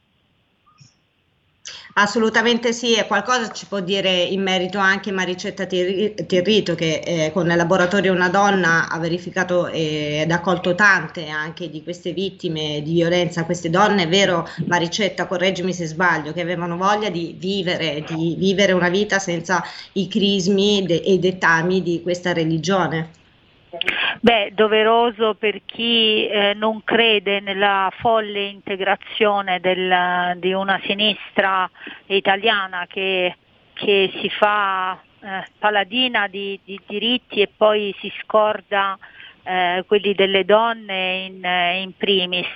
Assolutamente sì, e qualcosa ci può dire in merito anche Maricetta Tirrito che eh, con il laboratorio Una Donna ha verificato ed accolto tante anche di queste vittime di violenza, queste donne, vero Maricetta, correggimi se sbaglio, che avevano voglia di vivere, di vivere una vita senza i crismi de- e i dettami di questa religione. Beh, doveroso per chi eh, non crede nella folle integrazione del, di una sinistra italiana che, che si fa eh, paladina di, di, diritti e poi si scorda eh, quelli delle donne in, eh, in primis.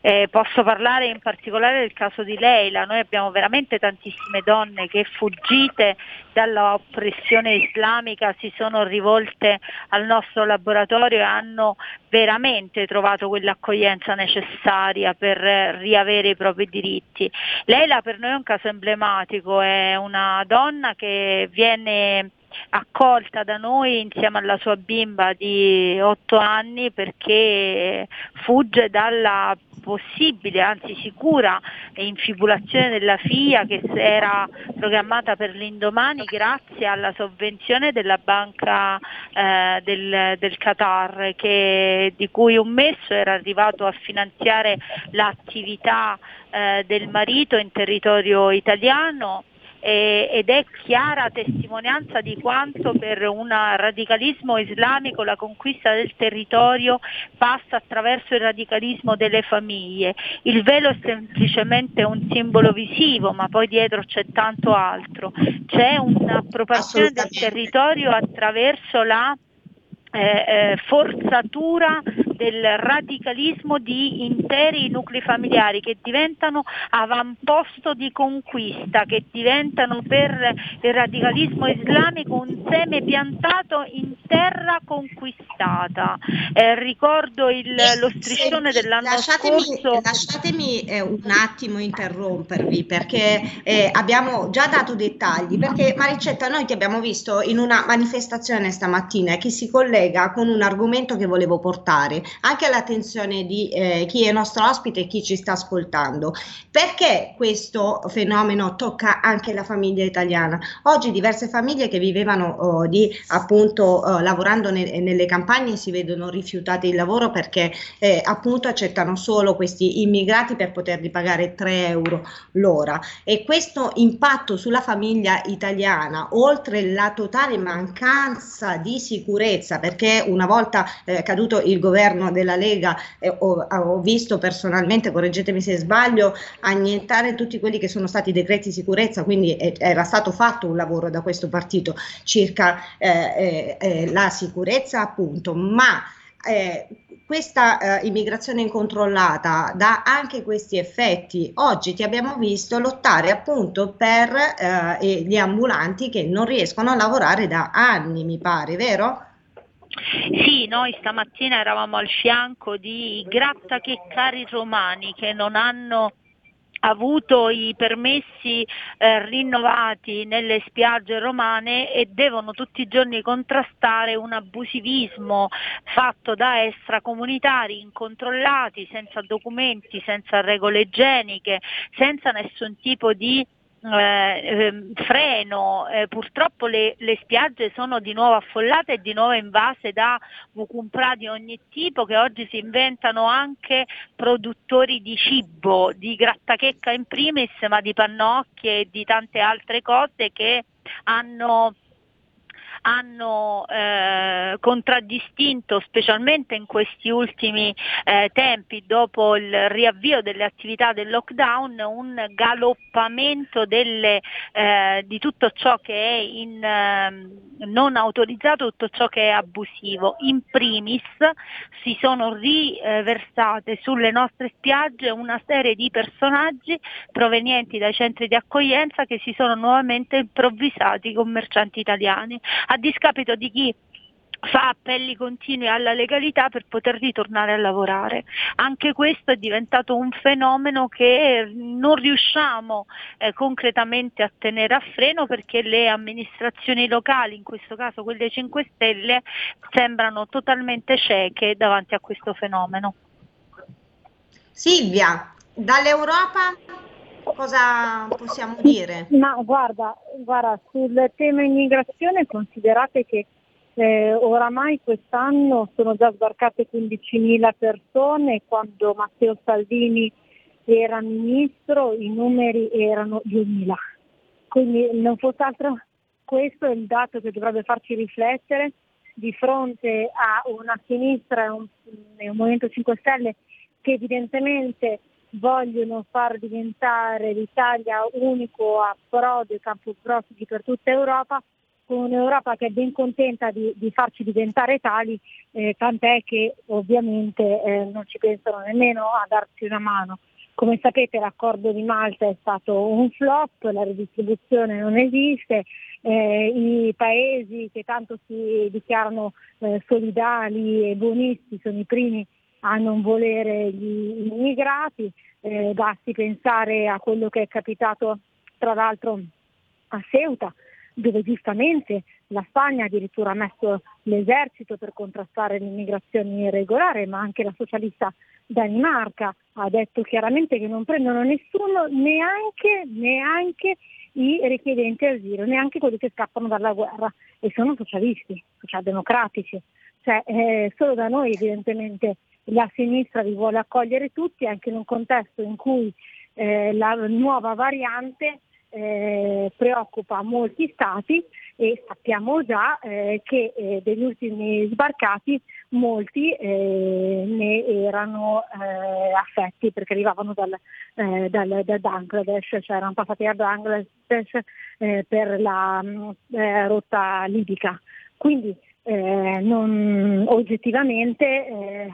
Eh, posso parlare in particolare del caso di Leila, noi abbiamo veramente tantissime donne che fuggite dall'oppressione islamica si sono rivolte al nostro laboratorio e hanno veramente trovato quell'accoglienza necessaria per riavere i propri diritti. Leila per noi è un caso emblematico, è una donna che viene accolta da noi insieme alla sua bimba di 8 anni perché fugge dalla possibile, anzi sicura infibulazione della figlia che era programmata per l'indomani grazie alla sovvenzione della banca eh, del, del, Qatar che, di cui un messo era arrivato a finanziare l'attività eh, del marito in territorio italiano eh, ed è chiara testimonianza di quanto per un radicalismo islamico la conquista del territorio passa attraverso il radicalismo delle famiglie. Il velo è semplicemente un simbolo visivo, ma poi dietro c'è tanto altro. C'è un'appropriazione del territorio attraverso la eh, eh, forzatura del radicalismo di interi nuclei familiari che diventano avamposto di conquista, che diventano per il radicalismo islamico un seme piantato in terra conquistata. Eh, ricordo il, lo striscione dell'anno lasciatemi, scorso. Lasciatemi eh, un attimo interrompervi perché eh, abbiamo già dato dettagli, perché Maricetta noi ti abbiamo visto in una manifestazione stamattina che si collega con un argomento che volevo portare anche all'attenzione di eh, chi è nostro ospite e chi ci sta ascoltando. Perché questo fenomeno tocca anche la famiglia italiana? Oggi diverse famiglie che vivevano oh, di appunto oh, lavorando ne- nelle campagne si vedono rifiutate il lavoro perché eh, appunto accettano solo questi immigrati per poterli pagare 3 euro l'ora e questo impatto sulla famiglia italiana oltre la totale mancanza di sicurezza perché una volta eh, caduto il governo della Lega eh, ho, ho visto personalmente correggetemi se sbaglio annientare tutti quelli che sono stati i decreti sicurezza quindi eh, era stato fatto un lavoro da questo partito circa eh, eh, eh, la sicurezza appunto ma questa eh, immigrazione incontrollata dà anche questi effetti. Oggi ti abbiamo visto lottare appunto per eh, gli ambulanti che non riescono a lavorare da anni, mi pare, vero? Sì, noi stamattina eravamo al fianco di grattacheccari romani che non hanno avuto i permessi eh, rinnovati nelle spiagge romane e devono tutti i giorni contrastare un abusivismo fatto da extracomunitari incontrollati, senza documenti, senza regole igieniche, senza nessun tipo di eh, ehm, freno, eh, purtroppo le, le, spiagge sono di nuovo affollate e di nuovo invase da vucumpra di ogni tipo che oggi si inventano anche produttori di cibo, di grattachecca in primis, ma di pannocchie e di tante altre cose che hanno hanno eh, contraddistinto specialmente in questi ultimi eh, tempi dopo il riavvio delle attività del lockdown un galoppamento delle, eh, di tutto ciò che è in, ehm, non autorizzato, tutto ciò che è abusivo. In primis si sono riversate sulle nostre spiagge una serie di personaggi provenienti dai centri di accoglienza che si sono nuovamente improvvisati commercianti italiani a discapito di chi fa appelli continui alla legalità per poter ritornare a lavorare. Anche questo è diventato un fenomeno che non riusciamo eh, concretamente a tenere a freno perché le amministrazioni locali, in questo caso quelle 5 Stelle, sembrano totalmente cieche davanti a questo fenomeno. Silvia, dall'Europa cosa possiamo dire? Ma guarda, guarda, sul tema immigrazione considerate che eh, oramai quest'anno sono già sbarcate 15.000 persone, quando Matteo Salvini era ministro i numeri erano 2.000. Quindi non fosse altro questo è il dato che dovrebbe farci riflettere di fronte a una sinistra e un, e un Movimento 5 Stelle che evidentemente vogliono far diventare l'Italia unico approdo e campo profughi per tutta Europa, con un'Europa che è ben contenta di, di farci diventare tali, eh, tant'è che ovviamente eh, non ci pensano nemmeno a darci una mano. Come sapete l'accordo di Malta è stato un flop, la ridistribuzione non esiste, eh, i paesi che tanto si dichiarano eh, solidali e buonisti sono i primi a non volere gli immigrati, eh, basti pensare a quello che è capitato tra l'altro a Ceuta, dove giustamente la Spagna addirittura ha messo l'esercito per contrastare l'immigrazione irregolare, ma anche la socialista Danimarca ha detto chiaramente che non prendono nessuno, neanche, neanche i richiedenti asilo, neanche quelli che scappano dalla guerra e sono socialisti, socialdemocratici. Cioè, eh, solo da noi evidentemente la sinistra li vuole accogliere tutti anche in un contesto in cui eh, la nuova variante eh, preoccupa molti stati e sappiamo già eh, che eh, degli ultimi sbarcati molti eh, ne erano eh, affetti perché arrivavano dal, eh, dal, dal Bangladesh, cioè erano passati da Bangladesh per la rotta libica. Quindi non, oggettivamente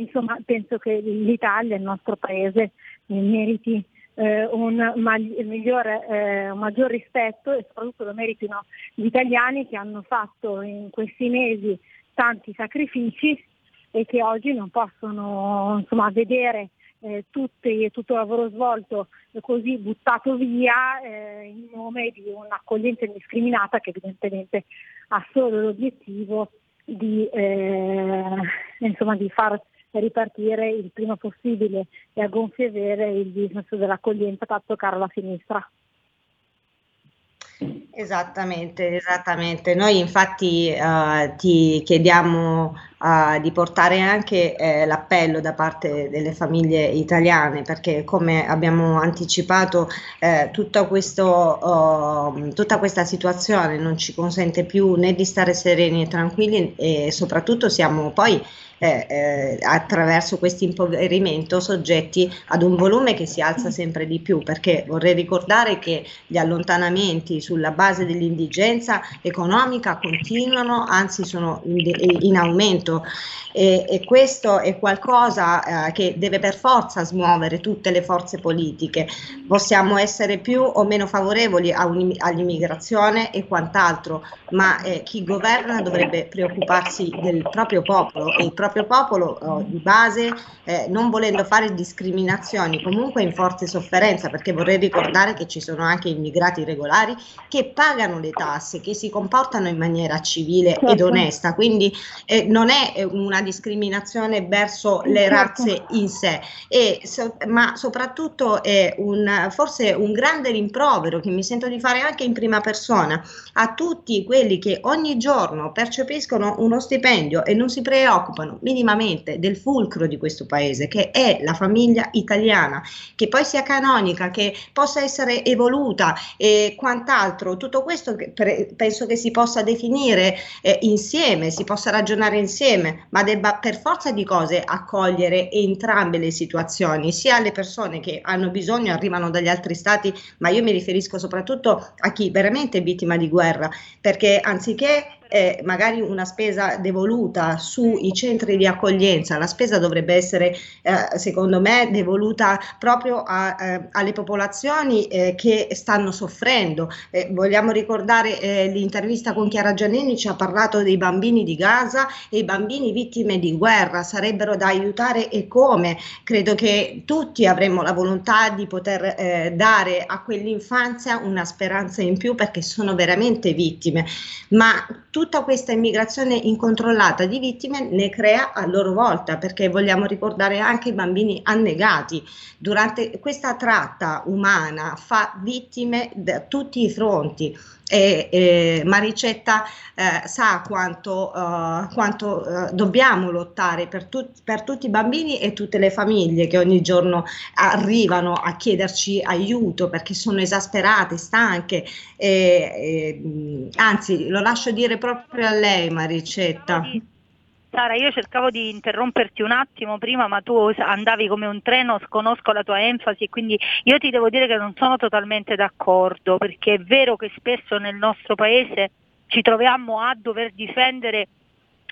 insomma penso che l'Italia, il nostro paese, meriti eh, un, mag- eh, un maggior rispetto e soprattutto lo meritino gli italiani che hanno fatto in questi mesi tanti sacrifici e che oggi non possono insomma, vedere eh, tutti, tutto il lavoro svolto così buttato via eh, in nome di un'accoglienza indiscriminata che evidentemente ha solo l'obiettivo di, eh, insomma, di far ripartire il prima possibile e a gonfie vere il business dell'accoglienza fatto caro alla sinistra. Esattamente, esattamente. Noi infatti eh, ti chiediamo eh, di portare anche eh, l'appello da parte delle famiglie italiane perché come abbiamo anticipato eh, questo, oh, tutta questa situazione non ci consente più né di stare sereni e tranquilli e soprattutto siamo poi eh, eh, attraverso questo impoverimento soggetti ad un volume che si alza sempre di più perché vorrei ricordare che gli allontanamenti sulla base dell'indigenza economica continuano, anzi sono in, in aumento e, e, questo è qualcosa eh, che deve per forza smuovere tutte le forze politiche. Possiamo essere più o meno favorevoli all'immigrazione e quant'altro, ma eh, chi governa dovrebbe preoccuparsi del proprio popolo e il proprio popolo oh, di base, eh, non volendo fare discriminazioni, comunque in forte sofferenza, perché vorrei ricordare che ci sono anche immigrati regolari che pagano le tasse, che si comportano in maniera civile certo. ed onesta, quindi eh, non è una discriminazione verso le razze in sé, e, ma soprattutto è un, forse un grande rimprovero che mi sento di fare anche in prima persona a tutti quelli che ogni giorno percepiscono uno stipendio e non si preoccupano minimamente del fulcro di questo paese, che è la famiglia italiana, che poi sia canonica, che possa essere evoluta e quant'altro, tutto questo penso che si possa definire eh, insieme, si possa ragionare insieme, ma debba per forza di cose accogliere entrambe le situazioni, sia le persone che hanno bisogno, arrivano dagli altri stati, ma io mi riferisco soprattutto a chi veramente è vittima di guerra, perché anziché eh, magari una spesa devoluta sui centri di accoglienza, la spesa dovrebbe essere eh, secondo me devoluta proprio a, eh, alle popolazioni eh, che stanno soffrendo. Eh, vogliamo ricordare eh, l'intervista con Chiara Giannini ci ha parlato dei bambini di Gaza e i bambini vittime di guerra sarebbero da aiutare e come. Credo che tutti avremmo la volontà di poter dare a quell'infanzia una speranza in più perché sono veramente vittime, ma tutta questa immigrazione incontrollata di vittime ne crea a loro volta, perché vogliamo ricordare anche i bambini annegati. Durante questa tratta umana fa vittime da tutti i fronti e eh, Maricetta eh, sa quanto, uh, quanto uh, dobbiamo lottare per, tut- per, tutti i bambini e tutte le famiglie che ogni giorno arrivano a chiederci aiuto perché sono esasperate, stanche. E, e, anzi, lo lascio dire proprio a lei, Maricetta. Sara, io cercavo di interromperti un attimo prima, ma tu andavi come un treno, sconosco la tua enfasi, quindi io ti devo dire che non sono totalmente d'accordo, perché è vero che spesso nel nostro paese ci troviamo a dover difendere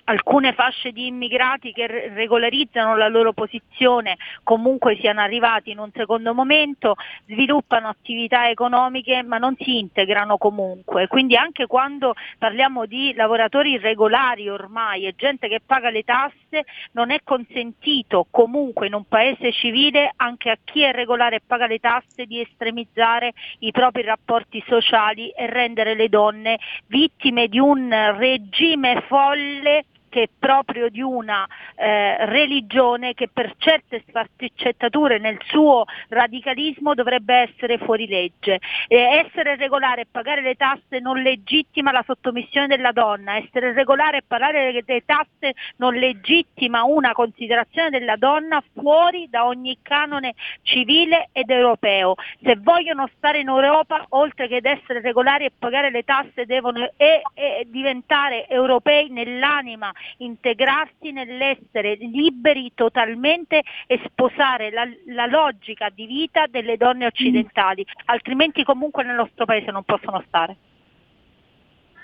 alcune fasce di immigrati che regolarizzano la loro posizione comunque siano arrivati in un secondo momento, sviluppano attività economiche ma non si integrano comunque. Quindi anche quando parliamo di lavoratori irregolari ormai e gente che paga le tasse, non è consentito comunque in un paese civile anche a chi è regolare e paga le tasse di estremizzare i propri rapporti sociali e rendere le donne vittime di un regime folle che è proprio di una eh, religione che per certe sfaccettature nel suo radicalismo dovrebbe essere fuori legge. Eh, essere regolare e pagare le tasse non legittima la sottomissione della donna, essere regolare e pagare le, le tasse non legittima una considerazione della donna fuori da ogni canone civile ed europeo. Se vogliono stare in Europa, oltre che ad essere regolari e pagare le tasse, devono e, e diventare europei nell'anima integrarsi nell'essere liberi totalmente e sposare la, la logica di vita delle donne occidentali, altrimenti comunque nel nostro paese non possono stare.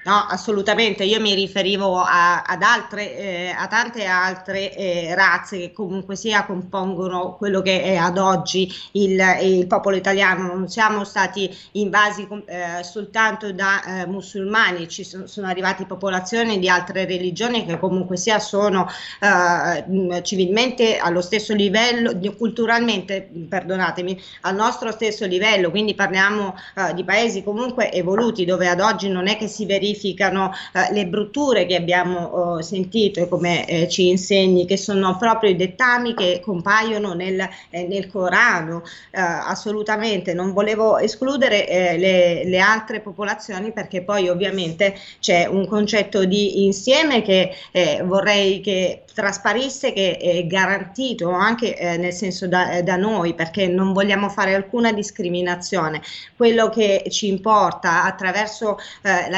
No, assolutamente, io mi riferivo a, ad altre, eh, a tante altre eh, razze che comunque sia compongono quello che è ad oggi il, il popolo italiano, non siamo stati invasi eh, soltanto da eh, musulmani, ci sono, sono arrivate popolazioni di altre religioni che comunque sia sono eh, civilmente allo stesso livello, culturalmente, perdonatemi, al nostro stesso livello, quindi parliamo eh, di paesi comunque evoluti dove ad oggi non è che si verifica verificano eh, le brutture che abbiamo eh, sentito e come eh, ci insegni, che sono proprio i dettami che compaiono nel, eh, nel Corano. Eh, assolutamente, non volevo escludere eh, le, le, altre popolazioni perché poi ovviamente c'è un concetto di insieme che vorrei che trasparisse che è garantito anche nel senso da, da, noi perché non vogliamo fare alcuna discriminazione. Quello che ci importa attraverso eh,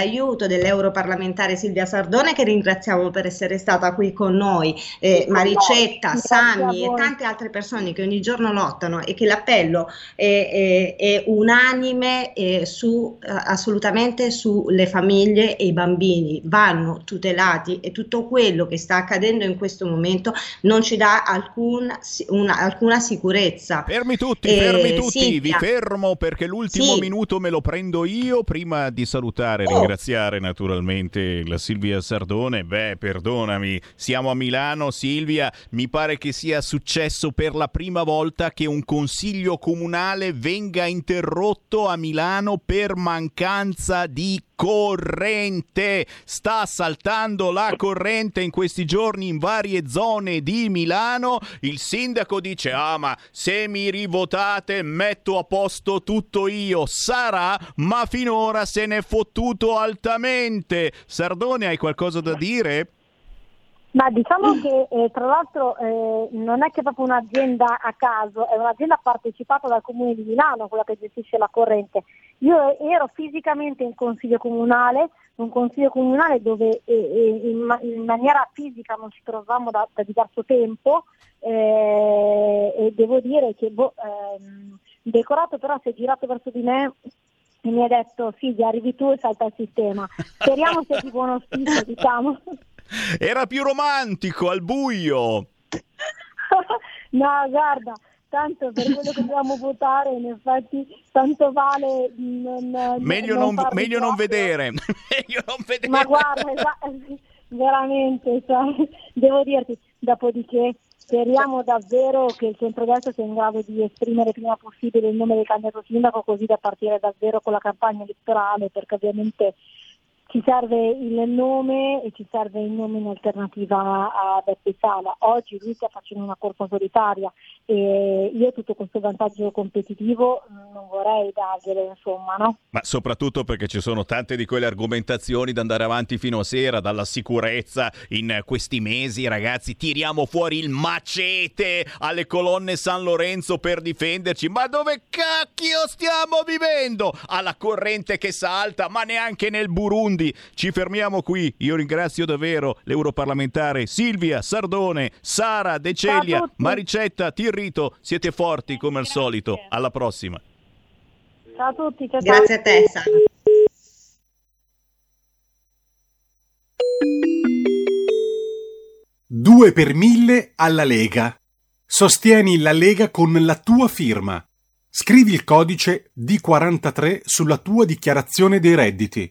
l'aiuto dell'europarlamentare Silvia Sardone che ringraziamo per essere stata qui con noi, eh, Maricetta, no, Sami e tante altre persone che ogni giorno lottano e che l'appello è, è, è unanime eh, su, eh, assolutamente sulle famiglie e i bambini, vanno tutelati e tutto quello che sta accadendo in questo questo momento non ci dà alcun, una, alcuna sicurezza. Fermi tutti, eh, fermi tutti, Silvia. vi fermo perché l'ultimo sì. minuto me lo prendo io prima di salutare e oh. ringraziare naturalmente la Silvia Sardone. Beh, perdonami, siamo a Milano, Silvia, mi pare che sia successo per la prima volta che un consiglio comunale venga interrotto a Milano per mancanza di corrente. Sta saltando la corrente in questi giorni in varie zone di Milano. Il sindaco dice: Ah, ma se mi rivotate metto a posto tutto io. Sarà, ma finora se n'è fottuto altamente. Sardone, hai qualcosa da dire? Ma diciamo che eh, tra l'altro eh, non è che è proprio un'azienda a caso, è un'azienda partecipata dal comune di Milano, quella che gestisce la corrente. Io ero fisicamente in consiglio comunale, un consiglio comunale dove eh, eh in, in, maniera fisica non ci trovavamo da, da diverso tempo eh, e devo dire che boh, ehm, decorato però si è girato verso di me e mi ha detto Silvia arrivi tu e salta il sistema. Speriamo sia di buono auspicio, diciamo. Era più romantico al buio. (laughs) no, guarda, tanto per quello che dobbiamo votare, in effetti, tanto vale non, meglio, non, non meglio non vedere. (laughs) meglio non vedere. Ma guarda, (laughs) veramente, sai, devo dirti, dopodiché speriamo davvero che il centrodestra sia in grado di esprimere il prima possibile il nome del candidato sindaco così da partire davvero con la campagna elettorale perché ovviamente ci serve il nome e ci serve il nome in alternativa a Beppe Sala. Oggi lui sta facendo una corsa solitaria e io tutto questo vantaggio competitivo non vorrei darglielo, insomma, no? Ma soprattutto perché ci sono tante di quelle argomentazioni da andare avanti fino a sera, dalla sicurezza in questi mesi, ragazzi, tiriamo fuori il macete alle colonne San Lorenzo per difenderci. Ma dove cacchio stiamo vivendo? Alla corrente che salta, ma neanche nel Burundi quindi ci fermiamo qui. Io ringrazio davvero l'europarlamentare Silvia Sardone, Sara De Celia, Maricetta Tirrito. Siete forti come al solito. Alla prossima. Ciao a tutti. Ciao Grazie a te, Sara. Due per mille alla Lega. Sostieni la Lega con la tua firma. Scrivi il codice D43 sulla tua dichiarazione dei redditi.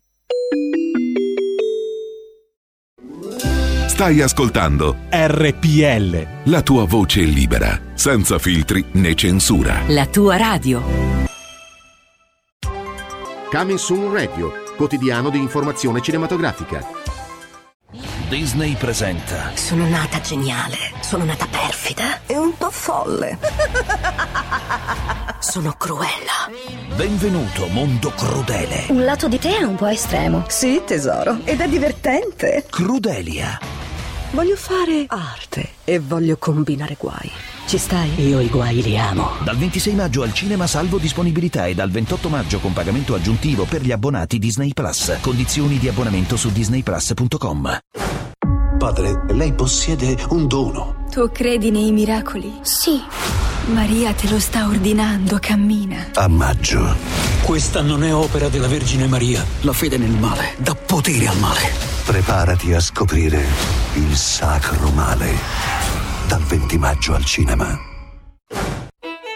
Stai ascoltando RPL. La tua voce libera, senza filtri né censura. La tua radio. Coming Soon Radio, quotidiano di informazione cinematografica. Disney presenta. Sono nata geniale, sono nata perfida e un po' folle. (laughs) sono cruella. Benvenuto, mondo crudele. Un lato di te è un po' estremo. Sì, tesoro, ed è divertente. Crudelia Voglio fare arte e voglio combinare guai. Ci stai? Io i guai li amo. Dal 26 maggio al cinema salvo disponibilità e dal 28 maggio con pagamento aggiuntivo per gli abbonati Disney Plus. Condizioni di abbonamento su disneyplus.com. Padre, lei possiede un dono. Tu credi nei miracoli? Sì. Maria te lo sta ordinando, cammina. A maggio. Questa non è opera della Vergine Maria. La fede nel male dà potere al male. Preparati a scoprire il sacro male. Dal 20 maggio al cinema.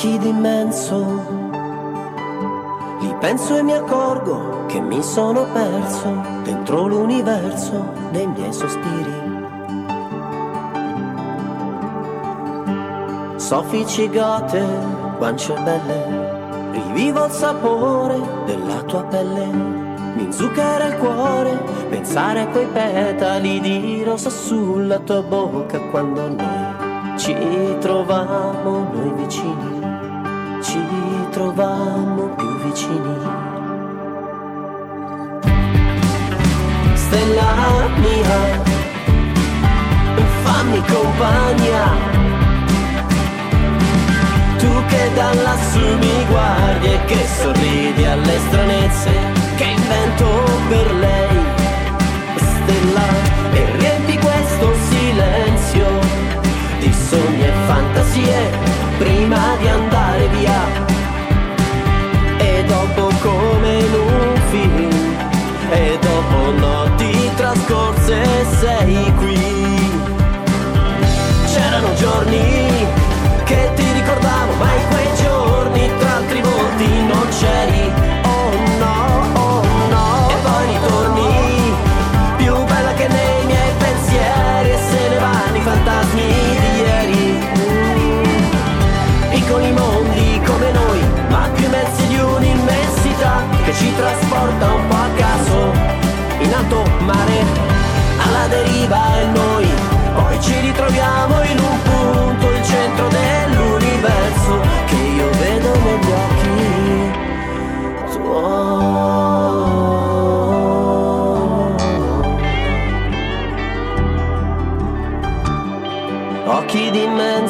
Occhi d'immenso, li penso e mi accorgo che mi sono perso dentro l'universo dei miei sospiri. Soffici gote, guance belle, rivivo il sapore della tua pelle. Mi zucchera il cuore, pensare a quei petali di rosa sulla tua bocca quando noi ci trovavamo noi vicini, ci trovavamo più vicini. Stella mia, fammi compagnia. Tu che da lassù mi guardi e che sorridi alle stranezze che invento per lei. Stella, e riempi questo silenzio di sogni e fantasie prima di via. E dopo come in un film, e dopo notti trascorse sei qui.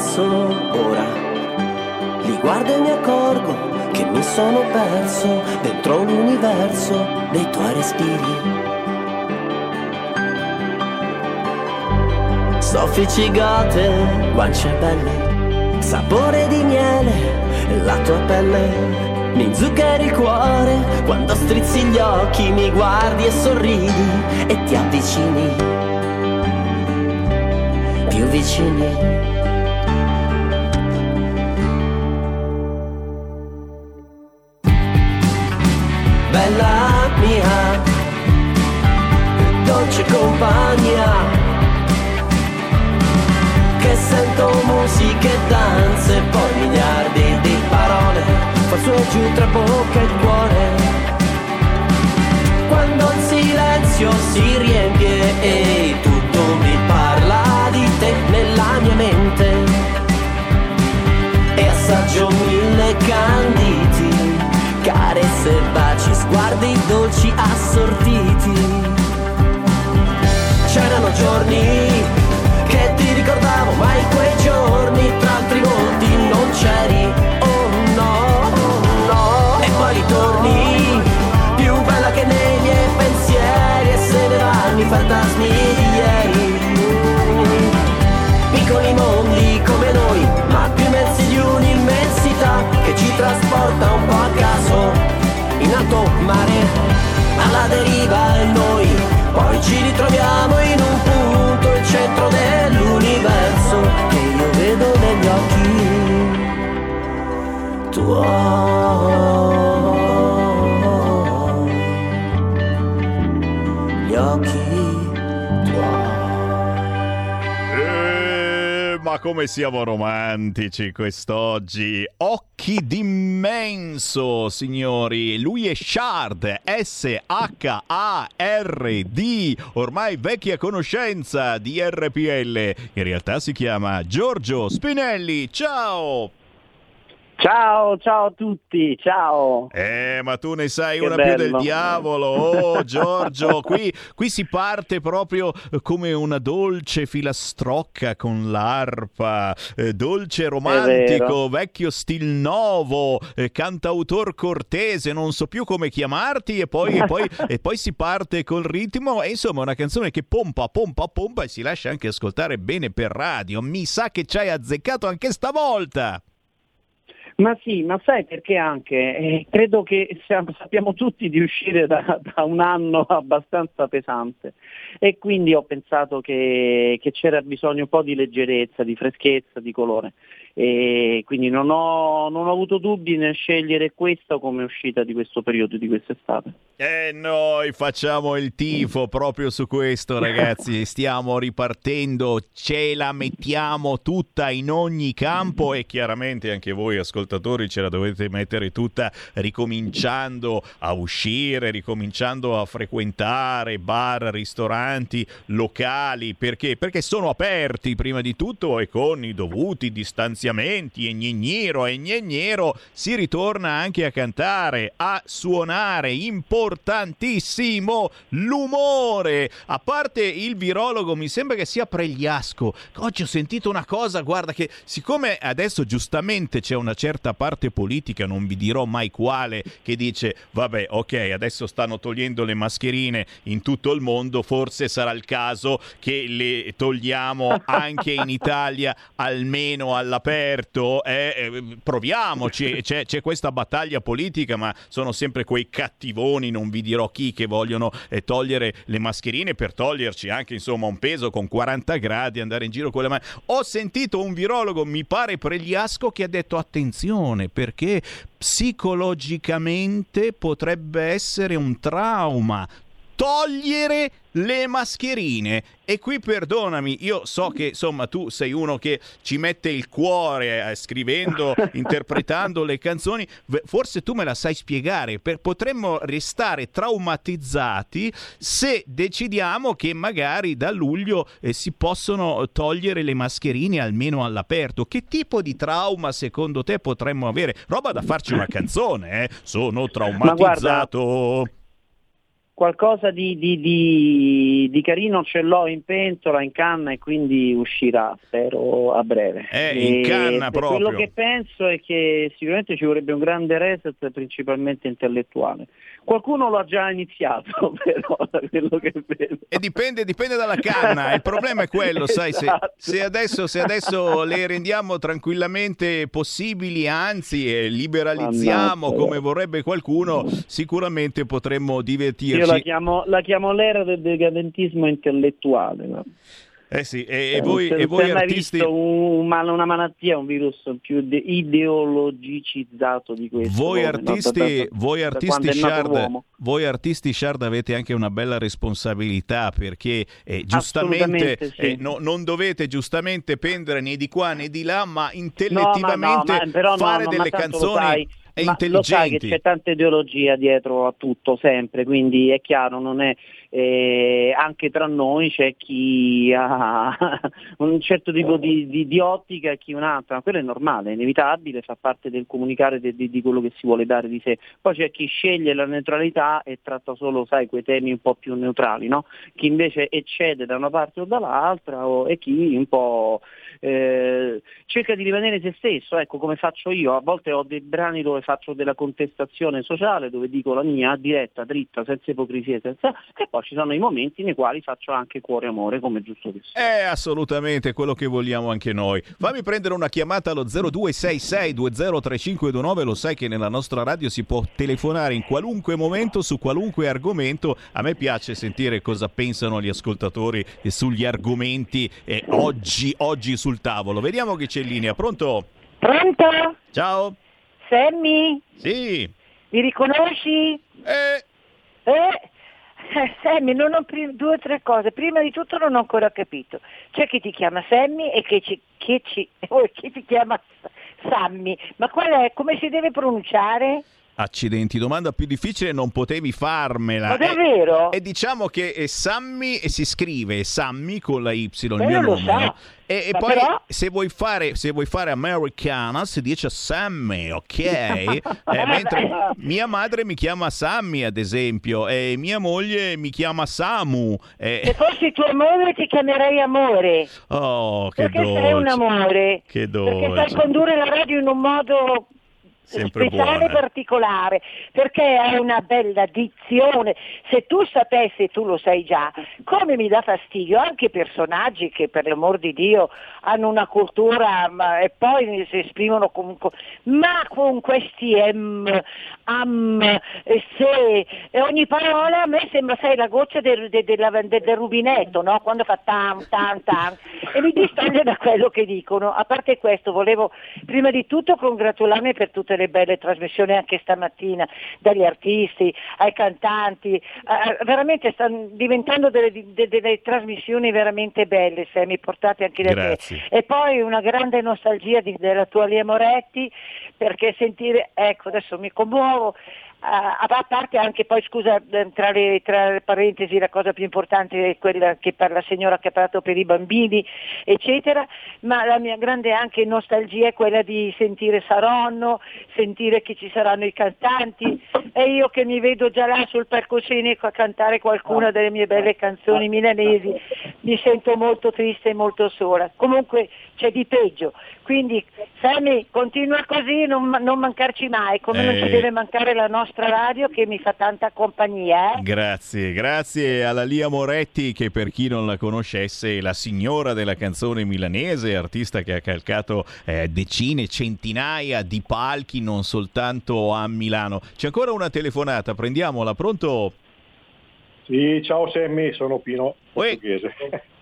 D'immenso ora, li guardo e mi accorgo che mi sono perso dentro l'universo dei tuoi respiri. Soffici gote, guance belle, sapore di miele, la tua pelle. Mi zuccheri il cuore quando strizzi gli occhi, mi guardi e sorridi e ti avvicini, più vicini. Bella mia, dolce compagnia che sento musiche danze e poi miliardi di parole fa su e giù tra bocca e cuore. Quando il silenzio si riempie e tutto mi parla di te nella mia mente e assaggio mille canditi carezze, baci, sguardi dolci assortiti c'erano giorni che ti ricordavo, ma in quei giorni tra altri volti non c'eri. Oh no, oh no. E poi ritorni, più bella che nei miei pensieri, e se ne vanno i fantasmi di ieri. Piccoli mondi come noi, ma più immensi di un'immensità che ci trasporta un alto mare, alla deriva e noi poi ci ritroviamo in un punto, il centro dell'universo che io vedo negli occhi tuoi. Come siamo romantici quest'oggi. Occhi d'immenso, signori. Lui è Shard, S-H-A-R-D, ormai vecchia conoscenza di RPL. In realtà si chiama Giorgio Spinelli. Ciao! Ciao, ciao a tutti, ciao. Eh, ma tu ne sai Che una più del bello. diavolo. Oh, (laughs) Giorgio, qui, qui si parte proprio come una dolce filastrocca con l'arpa, eh, dolce romantico, vecchio stil novo, eh, cantautor cortese, non so più come chiamarti, e poi, e poi- (laughs) e poi si parte col ritmo. E insomma, una canzone che pompa, pompa, pompa e si lascia anche ascoltare bene per radio. Mi sa che ci hai azzeccato anche stavolta. Ma sì, ma sai perché anche? Eh, credo che siamo- sappiamo tutti di uscire da, da un anno abbastanza pesante e quindi ho pensato che, che c'era bisogno un po' di leggerezza, di freschezza, di colore e quindi non ho, non ho avuto dubbi nel scegliere questa come uscita di questo periodo, di quest'estate. E noi facciamo il tifo proprio su questo, ragazzi. (laughs) Stiamo ripartendo, ce la mettiamo tutta in ogni campo e chiaramente anche voi ascoltatori ce la dovete mettere tutta ricominciando a uscire, ricominciando a frequentare bar, ristoranti, locali. Perché? Perché sono aperti prima di tutto e con i dovuti distanziamenti e gnigniro e gnignero si ritorna anche a cantare, a suonare. Importantissimo l'umore. A parte il virologo, mi sembra che sia Pregliasco. Oggi ho sentito una cosa, guarda che siccome adesso giustamente c'è una certa parte politica, non vi dirò mai quale, che dice vabbè, ok, adesso stanno togliendo le mascherine in tutto il mondo, forse sarà il caso che le togliamo anche in Italia, almeno all'aperto. Eh, eh, proviamoci, (laughs) c'è, c'è questa battaglia politica, ma sono sempre quei cattivoni, non vi dirò chi, che vogliono eh, togliere le mascherine per toglierci anche insomma un peso con 40 gradi, andare in giro con le mani. Ho sentito un virologo, mi pare Pregliasco, che ha detto attenzione perché psicologicamente potrebbe essere un trauma togliere le mascherine. E qui perdonami, io so che insomma tu sei uno che ci mette il cuore eh, scrivendo, (laughs) interpretando le canzoni, forse tu me la sai spiegare, per- potremmo restare traumatizzati se decidiamo che magari da luglio eh, si possono togliere le mascherine almeno all'aperto. Che tipo di trauma secondo te potremmo avere? Roba da farci una canzone, eh? Sono traumatizzato. Qualcosa di, di- di- di carino ce l'ho in pentola, in canna e quindi uscirà, spero a breve. Eh, in canna Quello proprio. che penso è che sicuramente ci vorrebbe un grande reset, principalmente intellettuale. Qualcuno lo ha già iniziato, (laughs) però, da quello che vedo. E dipende, dipende dalla canna, il problema è quello, sai, se, Esatto. se adesso, se adesso le rendiamo tranquillamente possibili, anzi eh, liberalizziamo Mannaggia. come vorrebbe qualcuno, sicuramente potremmo Io divertirci. la chiamo, la chiamo l'era del decadentismo intellettuale. no? Eh sì, e, e Eh, voi, si e voi è artisti... visto un- ma- una malattia, un virus più de- ideologicizzato di questo. Voi come, no? Artisti, da- voi artisti è Shard, voi artisti Shard avete anche una bella responsabilità perché eh, giustamente Assolutamente sì. eh, no- non dovete giustamente pendere né di qua né di là, ma No, ma no, intellettivamente ma- però no, fare no, ma delle canzoni e ma Lo sai che c'è tanta ideologia dietro a tutto, sempre, quindi è chiaro, non è, eh, anche tra noi c'è chi ha (laughs) un certo tipo di, di- di ottica e chi un'altra, ma quello è normale, è inevitabile, fa parte del comunicare di, di quello che si vuole dare di sé. Poi c'è chi sceglie la neutralità e tratta solo, sai, quei temi un po' più neutrali, no? Chi invece eccede da una parte o dall'altra o- e chi un po' eh, cerca di rimanere se stesso, ecco come faccio io, a volte ho dei brani dove faccio della contestazione sociale, dove dico la mia diretta, dritta, senza ipocrisia, senza... e poi ci sono i momenti nei quali faccio anche cuore e amore, come giusto che sia. È assolutamente quello che vogliamo anche noi. Fammi prendere una chiamata allo 0266203529, lo sai che nella nostra radio si può telefonare in qualunque momento su qualunque argomento. A me piace sentire cosa pensano gli ascoltatori e sugli argomenti eh, oggi, oggi sul tavolo. Vediamo chi c'è in linea. Pronto? Pronto? Ciao. Sammy? Sì. Mi riconosci? Eh. Eh? Eh, Sammy, non ho prim- due o tre cose. Prima di tutto non ho ancora capito. C'è chi ti chiama Sammy e che ci, che ci- oh, (laughs) chi ti chiama Sammy. Ma qual è? Come si deve pronunciare? Accidenti, domanda più difficile non potevi farmela. Ma davvero? E, e diciamo che è Sammy e si scrive Sammy con la Y, il Beh, mio nome. so. E, e poi però- se vuoi fare se vuoi fare americana si dice Sammy, ok? (laughs) Eh, mentre mia madre mi chiama Sammy, ad esempio, e mia moglie mi chiama Samu. e- Se fossi tua moglie ti chiamerei amore. Oh, che Perché dolce. sei un amore. Che Perché sai dolce. condurre la radio in un modo Sempre speciale e buona. particolare, perché hai una bella dizione. Se tu sapessi, tu lo sai già, come mi dà fastidio anche personaggi che per l'amor di Dio hanno una cultura ma- e poi si esprimono comunque, ma con questi em, am, e se, e ogni parola a me sembra sai la goccia del, del- del- del rubinetto, no? quando fa tam tam tam e mi distoglie da quello che dicono. A parte questo volevo prima di tutto congratularmi per tutte le belle trasmissioni anche stamattina, dagli artisti ai cantanti, eh, veramente stanno diventando delle, de- delle trasmissioni veramente belle, Sammy, portate anche da Grazie. te. E poi una grande nostalgia di- della tua Lia Moretti, perché sentire, ecco adesso mi commuovo, a a parte anche poi scusa eh, tra le, tra le parentesi la cosa più importante è quella che per la signora che ha parlato per i bambini eccetera ma la mia grande anche nostalgia è quella di sentire Saronno sentire che ci saranno i cantanti e io che mi vedo già là sul palcoscenico a cantare qualcuna delle mie belle canzoni milanesi mi sento molto triste e molto sola comunque c'è di peggio quindi Sammy continua così non, non mancarci mai come non ci Eh. deve mancare la nostra radio che mi fa tanta compagnia eh? Grazie, grazie alla Lia Moretti che per chi non la conoscesse è la signora della canzone milanese, artista che ha calcato eh, decine, centinaia di palchi non soltanto a Milano. C'è ancora una telefonata, prendiamola, pronto? Sì, ciao Sammy, sono Pino, portoghese.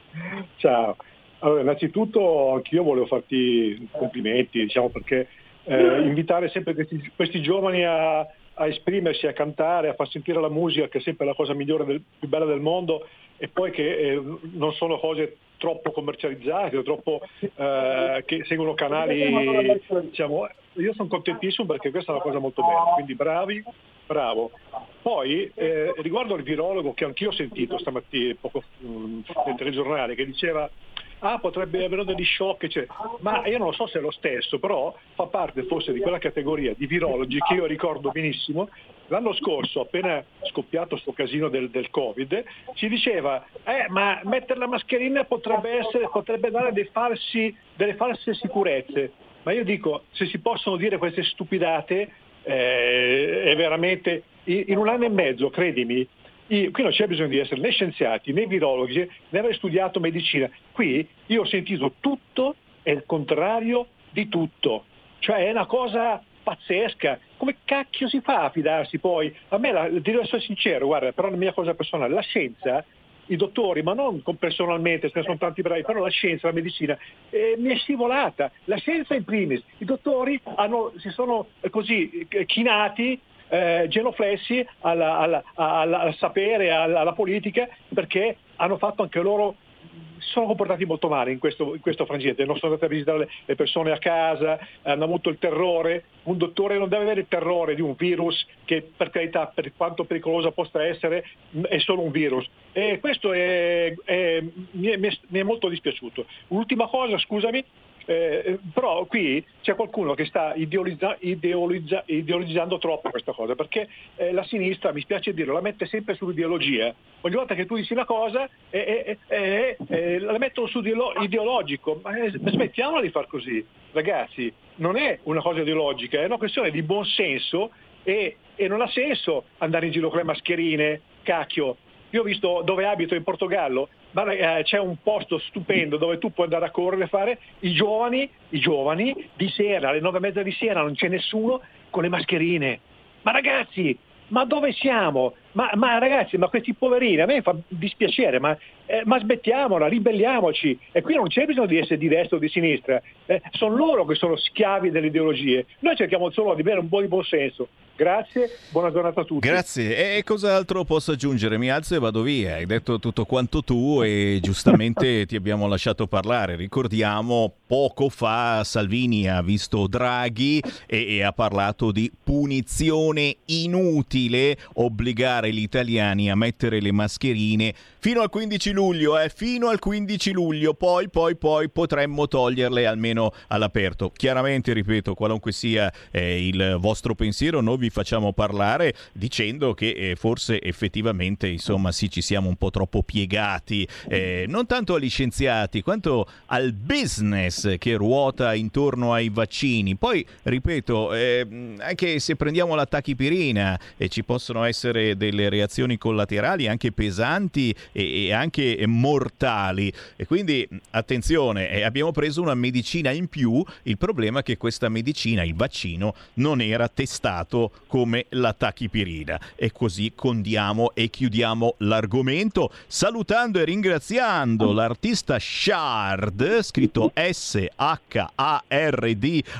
(laughs) ciao. Allora, innanzitutto anch'io volevo farti complimenti, diciamo, perché eh, invitare sempre questi, questi giovani a, a esprimersi, a cantare, a far sentire la musica, che è sempre la cosa migliore, del- più bella del mondo, e poi che eh, non sono cose troppo commercializzate o troppo eh, che seguono canali, diciamo, io sono contentissimo perché questa è una cosa molto bella, quindi bravi, bravo. Poi eh, riguardo al virologo che anch'io ho sentito stamattina poco, mm, nel telegiornale che diceva ah potrebbe avere degli shock, eccetera. ma io non so se è lo stesso, però fa parte forse di quella categoria di virologi che io ricordo benissimo. L'anno scorso, appena scoppiato questo casino del, del Covid, ci diceva eh, ma mettere la mascherina potrebbe, essere, potrebbe dare dei falsi- delle false sicurezze. Ma io dico, se si possono dire queste stupidate, eh, è veramente in un anno e mezzo, credimi, qui non c'è bisogno di essere né scienziati né virologi né aver studiato medicina. Qui io ho sentito tutto e il contrario di tutto. Cioè è una cosa pazzesca. Come cacchio si fa a fidarsi poi? A me, la, devo essere sincero, guarda, però la mia cosa personale, la scienza, i dottori, ma non personalmente, ne sono tanti bravi, però la scienza, la medicina, eh, mi è scivolata. La scienza in primis, i dottori hanno- si sono eh, così eh, chinati eh, genoflessi alla- alla- alla- al sapere, alla, politica, perché hanno fatto anche loro, si sono comportati molto male in questo, in questo frangente, non sono andati a visitare le, persone a casa, hanno avuto il terrore, un dottore non deve avere il terrore di un virus che per carità, per quanto pericoloso possa essere, è solo un virus. E questo è- è, mi è- mi è molto dispiaciuto. Ultima cosa, scusami, eh, però qui c'è qualcuno che sta ideolizza- ideolizza- ideologizzando troppo questa cosa, perché eh, la sinistra, mi spiace dirlo, la mette sempre sull'ideologia. Ogni volta che tu dici una cosa eh, eh, eh, la mettono su ideolo- ideologico, ma smettiamola di far così, ragazzi, non è una cosa ideologica, è una questione di buon senso e, e non ha senso andare in giro con le mascherine, cacchio. Io ho visto dove abito in Portogallo, c'è un posto stupendo dove tu puoi andare a correre e fare i giovani, i giovani di sera, alle nove e mezza di sera non c'è nessuno con le mascherine. Ma ragazzi, ma dove siamo? Ma, ma, ragazzi, ma questi poverini, a me fa dispiacere, ma, eh, ma smettiamola, ribelliamoci. E qui non c'è bisogno di essere di destra o di sinistra, eh, sono loro che sono schiavi delle ideologie. Noi cerchiamo solo di avere un po' di buon senso. Grazie, buona giornata a tutti. Grazie. E cos'altro posso aggiungere? Mi alzo e vado via. Hai detto tutto quanto tu e (laughs) giustamente ti abbiamo lasciato parlare. Ricordiamo, poco fa Salvini ha visto Draghi e, e ha parlato di punizione inutile, obbligare gli italiani a mettere le mascherine fino al 15 luglio, eh, fino al 15 luglio, poi, poi, poi potremmo toglierle almeno all'aperto. Chiaramente, ripeto, qualunque sia eh, il vostro pensiero, noi vi facciamo parlare dicendo che eh, forse effettivamente insomma sì ci siamo un po' troppo piegati eh, non tanto agli scienziati quanto al business che ruota intorno ai vaccini poi ripeto eh, anche se prendiamo la tachipirina e ci possono essere delle reazioni collaterali anche pesanti e, e anche mortali e quindi attenzione eh, abbiamo preso una medicina in più il problema è che questa medicina il vaccino non era testato come la tachipirina. E così condiamo e chiudiamo l'argomento salutando e ringraziando l'artista Shard, scritto S-H-A-R-D.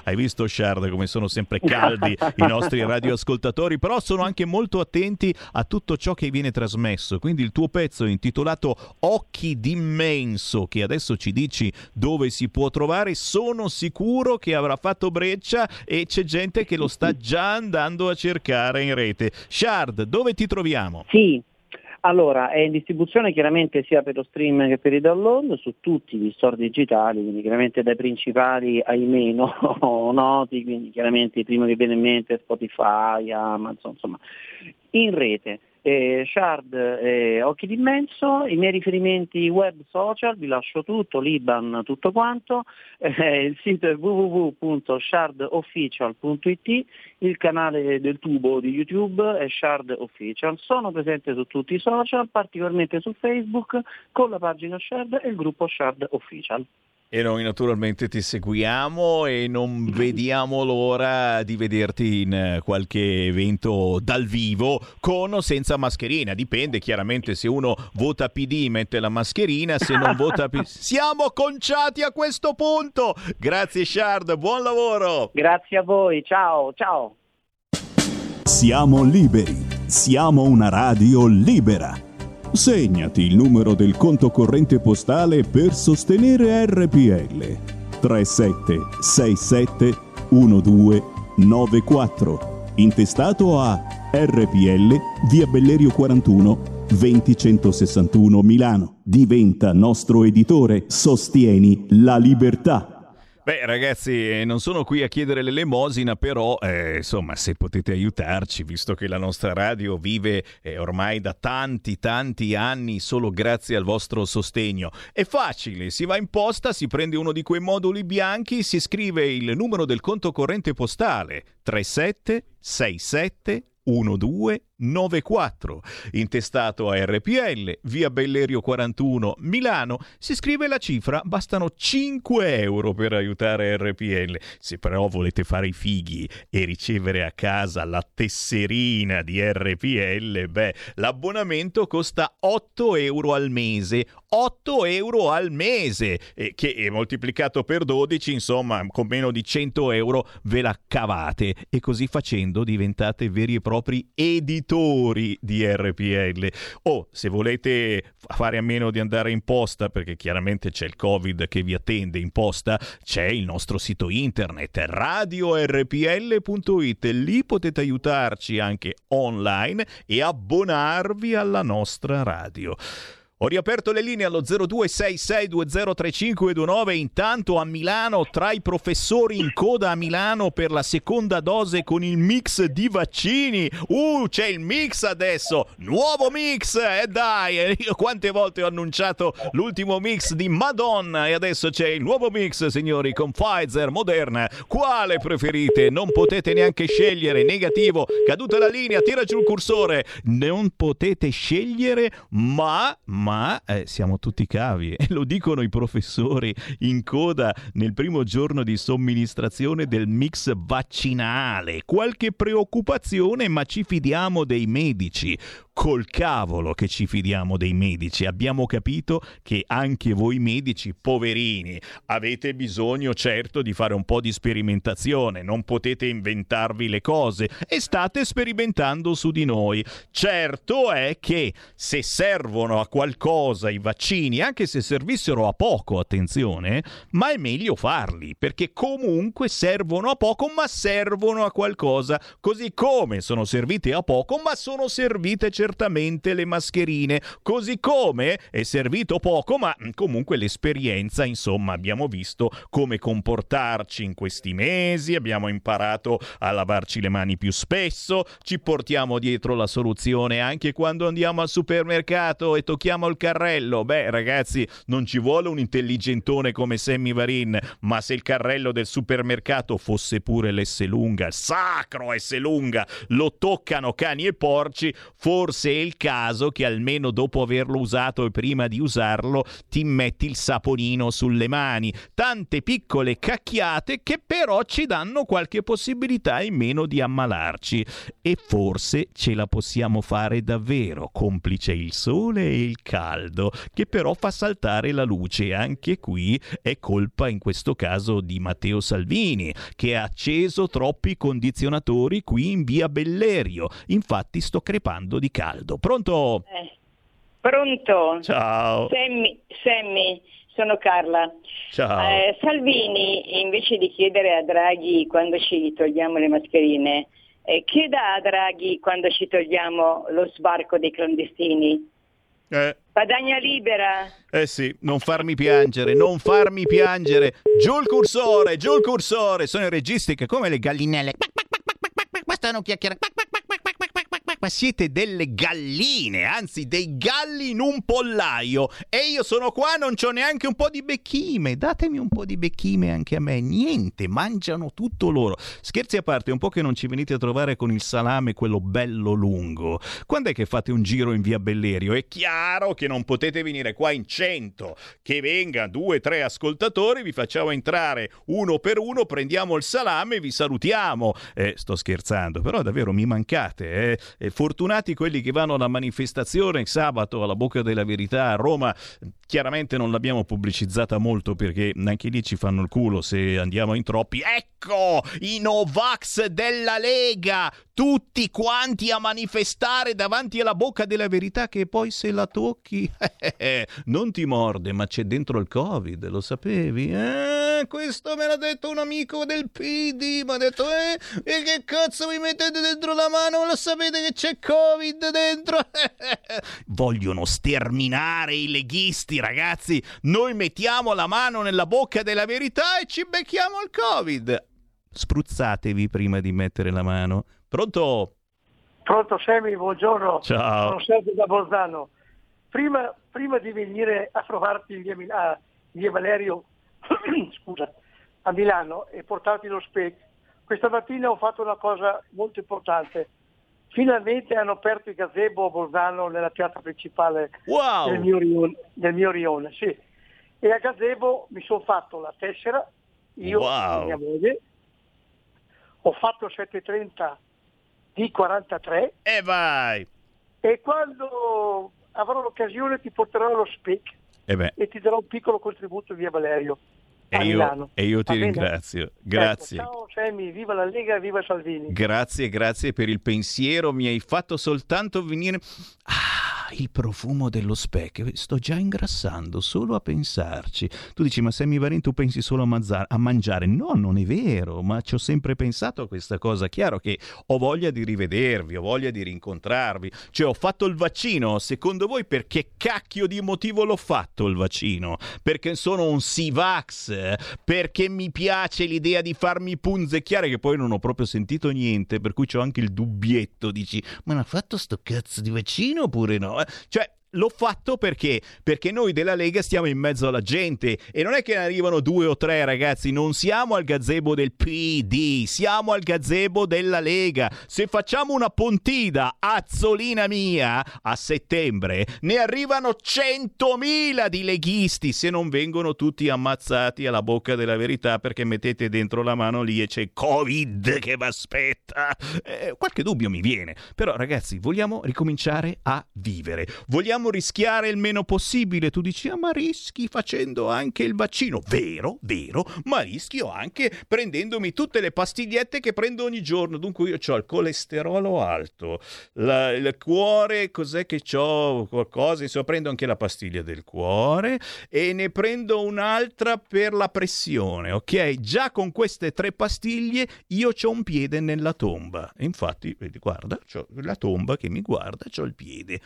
Hai visto Shard come sono sempre caldi i nostri (laughs) radioascoltatori, però sono anche molto attenti a tutto ciò che viene trasmesso. Quindi il tuo pezzo intitolato Occhi d'immenso, che adesso ci dici dove si può trovare, sono sicuro che avrà fatto breccia e c'è gente che lo sta già andando a cercare in rete. Shard, dove ti troviamo? Sì, allora, è in distribuzione chiaramente sia per lo stream che per i download su tutti gli store digitali, quindi chiaramente dai principali ai meno (laughs) noti, quindi chiaramente i primi che viene in mente Spotify, Amazon, insomma, in rete eh, Shard eh, Occhi d'Immenso, i miei riferimenti web social, vi lascio tutto, Liban, tutto quanto, (laughs) eh, il sito è www.shardofficial.it, il canale del tubo di YouTube è Shard Official, sono presente su tutti i social, particolarmente su Facebook, con la pagina Shard e il gruppo Shard Official. E noi naturalmente ti seguiamo e non (clears throat) vediamo l'ora di vederti in eh, qualche evento dal vivo con o senza mascherina. Dipende chiaramente se uno vota PD mette la mascherina, se non vota PD. (laughs) Siamo conciati a questo punto. Grazie Shard, buon lavoro. Grazie a voi, ciao, ciao. Siamo liberi, siamo una radio libera. Segnati il numero del conto corrente postale per sostenere RPL 3767 1294 intestato a RPL via Bellerio 41 20161 Milano. Diventa nostro editore, sostieni la libertà. Beh, ragazzi, eh, non sono qui a chiedere l'elemosina, però, eh, insomma, se potete aiutarci, visto che la nostra radio vive eh, ormai da tanti, tanti anni solo grazie al vostro sostegno. È facile, si va in posta, si prende uno di quei moduli bianchi, si scrive il numero del conto corrente postale 3767 1294, intestato a RPL, via Bellerio 41, Milano. Si scrive la cifra, bastano 5 euro per aiutare RPL. Se però volete fare i fighi e ricevere a casa la tesserina di RPL, beh, l'abbonamento costa 8 euro al mese. 8 euro al mese, eh, che è moltiplicato per 12, insomma, con meno di 100 euro ve la cavate e così facendo diventate veri e propri editori di RPL. O se volete fare a meno di andare in posta, perché chiaramente c'è il Covid che vi attende in posta, c'è il nostro sito internet radiorpl.it. Lì potete aiutarci anche online e abbonarvi alla nostra radio. Ho riaperto le linee allo 0266203529. Intanto a Milano, tra i professori in coda a Milano per la seconda dose con il mix di vaccini. Uh, c'è il mix adesso! Nuovo mix! E eh dai, io quante volte ho annunciato l'ultimo mix di Madonna e adesso c'è il nuovo mix, signori, con Pfizer, Moderna. Quale preferite? Non potete neanche scegliere. Negativo, caduta la linea, tira giù il cursore. Non potete scegliere, ma ma eh, siamo tutti cavi (laughs) e lo dicono i professori in coda nel primo giorno di somministrazione del mix vaccinale. Qualche preoccupazione, ma ci fidiamo dei medici. Col cavolo che ci fidiamo dei medici. Abbiamo capito che anche voi medici, poverini, avete bisogno certo di fare un po' di sperimentazione, non potete inventarvi le cose e state sperimentando su di noi. Certo è che se servono a qualcosa i vaccini, anche se servissero a poco, attenzione, ma è meglio farli, perché comunque servono a poco, ma servono a qualcosa, così come sono servite a poco, ma sono servite certamente le mascherine, così come è servito poco, ma comunque l'esperienza, insomma, abbiamo visto come comportarci in questi mesi, abbiamo imparato a lavarci le mani più spesso, ci portiamo dietro la soluzione anche quando andiamo al supermercato e tocchiamo il carrello. Beh, ragazzi, non ci vuole un intelligentone come Sammy Varin, ma se il carrello del supermercato fosse pure l'S lunga, sacro S lunga, lo toccano cani e porci, forse è il caso che almeno dopo averlo usato e prima di usarlo ti metti il saponino sulle mani. Tante piccole cacchiate che però ci danno qualche possibilità in meno di ammalarci. E forse ce la possiamo fare davvero, complice il sole e il caldo, che però fa saltare la luce. Anche qui è colpa in questo caso di Matteo Salvini, che ha acceso troppi condizionatori qui in via Bellerio. Infatti sto crepando di caldo. Pronto? Eh, pronto? Ciao. Sammy, Sammy, sono Carla. Ciao. Eh, Salvini, invece di chiedere a Draghi quando ci togliamo le mascherine, eh, chieda a Draghi quando ci togliamo lo sbarco dei clandestini. Eh. Padagna libera. Eh sì, non farmi piangere, non farmi piangere. Giù il cursore, giù il cursore. Sono i registi che come le gallinelle. Ma stanno chiacchierando. Ma siete delle galline, anzi dei galli in un pollaio. E io sono qua, non c'ho neanche un po' di becchime. Datemi un po' di becchime anche a me. Niente, mangiano tutto loro. Scherzi a parte, un po' che non ci venite a trovare con il salame, quello bello lungo. Quando è che fate un giro in via Bellerio? È chiaro che non potete venire qua in cento. Che venga due, tre ascoltatori, vi facciamo entrare uno per uno, prendiamo il salame e vi salutiamo. Eh, sto scherzando, però davvero mi mancate. Eh? Eh, fortunati quelli che vanno alla manifestazione sabato alla Bocca della Verità a Roma. Chiaramente non l'abbiamo pubblicizzata molto perché anche lì ci fanno il culo se andiamo in troppi. Ecco i Novax della Lega, tutti quanti a manifestare davanti alla Bocca della Verità che poi se la tocchi (laughs) non ti morde, ma c'è dentro il Covid, lo sapevi? Eh, questo me l'ha detto un amico del PD, mi ha detto eh, e che cazzo mi mettete dentro la mano? Lo sapete che c'è Covid dentro? (laughs) Vogliono sterminare i leghisti, ragazzi. Noi mettiamo la mano nella bocca della verità e ci becchiamo il Covid. Spruzzatevi prima di mettere la mano. Pronto? Pronto Semi, buongiorno. Ciao. Sono Sergio da Bolzano. Prima, prima di venire a trovarti in via, Mil- a via Valerio (clears throat) scusa, a Milano e portarti lo SPEC, questa mattina ho fatto una cosa molto importante. Finalmente hanno aperto il gazebo a Bolzano nella piazza principale wow. del, mio rione, del mio rione. Sì. E a gazebo mi sono fatto la tessera, io wow. e mia moglie, ho fatto il 730 di 43 e vai! E quando avrò l'occasione ti porterò lo SPEC e, e ti darò un piccolo contributo via Valerio. E io, e io, ti ringrazio. Grazie. Ecco, ciao Sammy, viva la Lega viva Salvini. Grazie, grazie per il pensiero. Mi hai fatto soltanto venire. Ah, il profumo dello specchio. Sto già ingrassando solo a pensarci. Tu dici, ma Sammy Varin, tu pensi solo a, manza- a mangiare? No, non è vero, ma ci ho sempre pensato a questa cosa. Chiaro che ho voglia di rivedervi, ho voglia di rincontrarvi. Cioè, ho fatto il vaccino. Secondo voi, per che cacchio di motivo l'ho fatto il vaccino? Perché sono un Sivax? perché mi piace l'idea di farmi punzecchiare che poi non ho proprio sentito niente per cui ho anche il dubbietto dici ma l'ha fatto sto cazzo di vaccino oppure no cioè l'ho fatto perché? Perché noi della Lega stiamo in mezzo alla gente e non è che ne arrivano due o tre ragazzi, non siamo al gazebo del PD, siamo al gazebo della Lega. Se facciamo una pontida azzolina mia a settembre, ne arrivano 100.000 di leghisti se non vengono tutti ammazzati alla bocca della verità perché mettete dentro la mano lì e c'è Covid che vi aspetta. Eh, qualche dubbio mi viene, però ragazzi, vogliamo ricominciare a vivere. Vogliamo rischiare il meno possibile. Tu dici, ah, ma rischi facendo anche il vaccino. Vero, vero, ma rischio anche prendendomi tutte le pastigliette che prendo ogni giorno. Dunque io ho il colesterolo alto, la, il cuore, cos'è che ho? Qualcosa, insomma, prendo anche la pastiglia del cuore e ne prendo un'altra per la pressione, ok? Già con queste tre pastiglie io ho un piede nella tomba. infatti, vedi, guarda, ho la tomba che mi guarda, ho il piede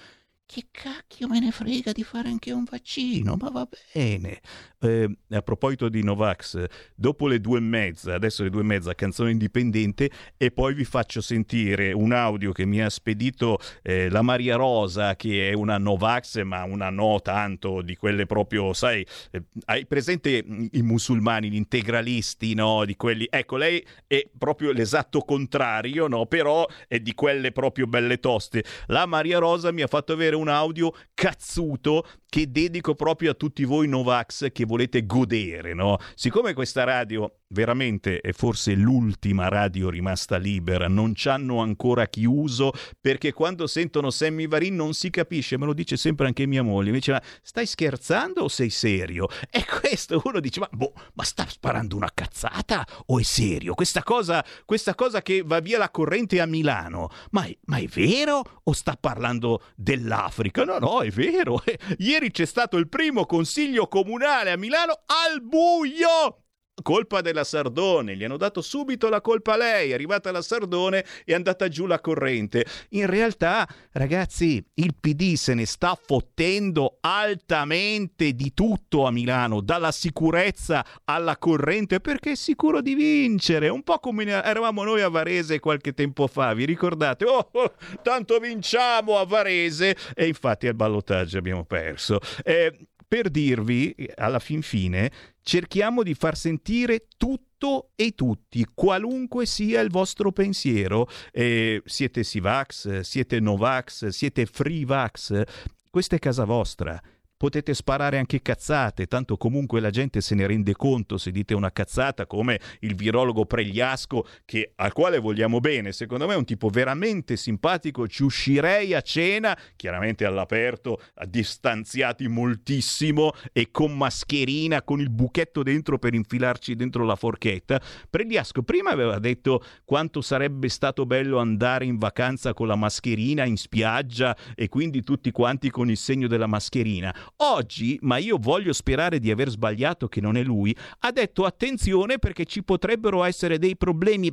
che cacchio me ne frega di fare anche un vaccino, ma va bene. Eh, a proposito di Novax, dopo le due e mezza, adesso le due e mezza, canzone indipendente, e poi vi faccio sentire un audio che mi ha spedito eh, la Maria Rosa, che è una Novax, ma una no tanto di quelle proprio, sai, eh, hai presente i musulmani, gli integralisti, no? Di quelli, ecco, lei è proprio l'esatto contrario, no? Però è di quelle proprio belle toste. La Maria Rosa mi ha fatto avere un un audio cazzuto che dedico proprio a tutti voi Novax che volete godere, no? Siccome questa radio veramente è forse l'ultima radio rimasta libera, non ci hanno ancora chiuso perché quando sentono Sammy Varin non si capisce, me lo dice sempre anche mia moglie, mi dice ma stai scherzando o sei serio? E (laughs) questo uno dice ma boh, ma sta sparando una cazzata o è serio? Questa cosa, questa cosa che va via la corrente a Milano, ma è, ma è vero o sta parlando dell'Africa? No, no, è vero. (laughs) Ieri c'è stato il primo consiglio comunale a Milano al buio colpa della Sardone, gli hanno dato subito la colpa a lei, è arrivata la Sardone e è andata giù la corrente. In realtà, ragazzi, il PD se ne sta fottendo altamente di tutto a Milano, dalla sicurezza alla corrente, perché è sicuro di vincere, un po' come eravamo noi a Varese qualche tempo fa, vi ricordate? Oh, oh tanto vinciamo a Varese e infatti al ballottaggio abbiamo perso. Eh, per dirvi, alla fin fine, cerchiamo di far sentire tutto e tutti, qualunque sia il vostro pensiero. Eh, siete Sivax, siete Novax, siete Freevax, questa è casa vostra potete sparare anche cazzate, tanto comunque la gente se ne rende conto se dite una cazzata come il virologo Pregliasco, che, al quale vogliamo bene, secondo me è un tipo veramente simpatico, ci uscirei a cena, chiaramente all'aperto, distanziati moltissimo e con mascherina, con il buchetto dentro per infilarci dentro la forchetta. Pregliasco prima aveva detto quanto sarebbe stato bello andare in vacanza con la mascherina in spiaggia e quindi tutti quanti con il segno della mascherina. Oggi, ma io voglio sperare di aver sbagliato che non è lui, ha detto attenzione perché ci potrebbero essere dei problemi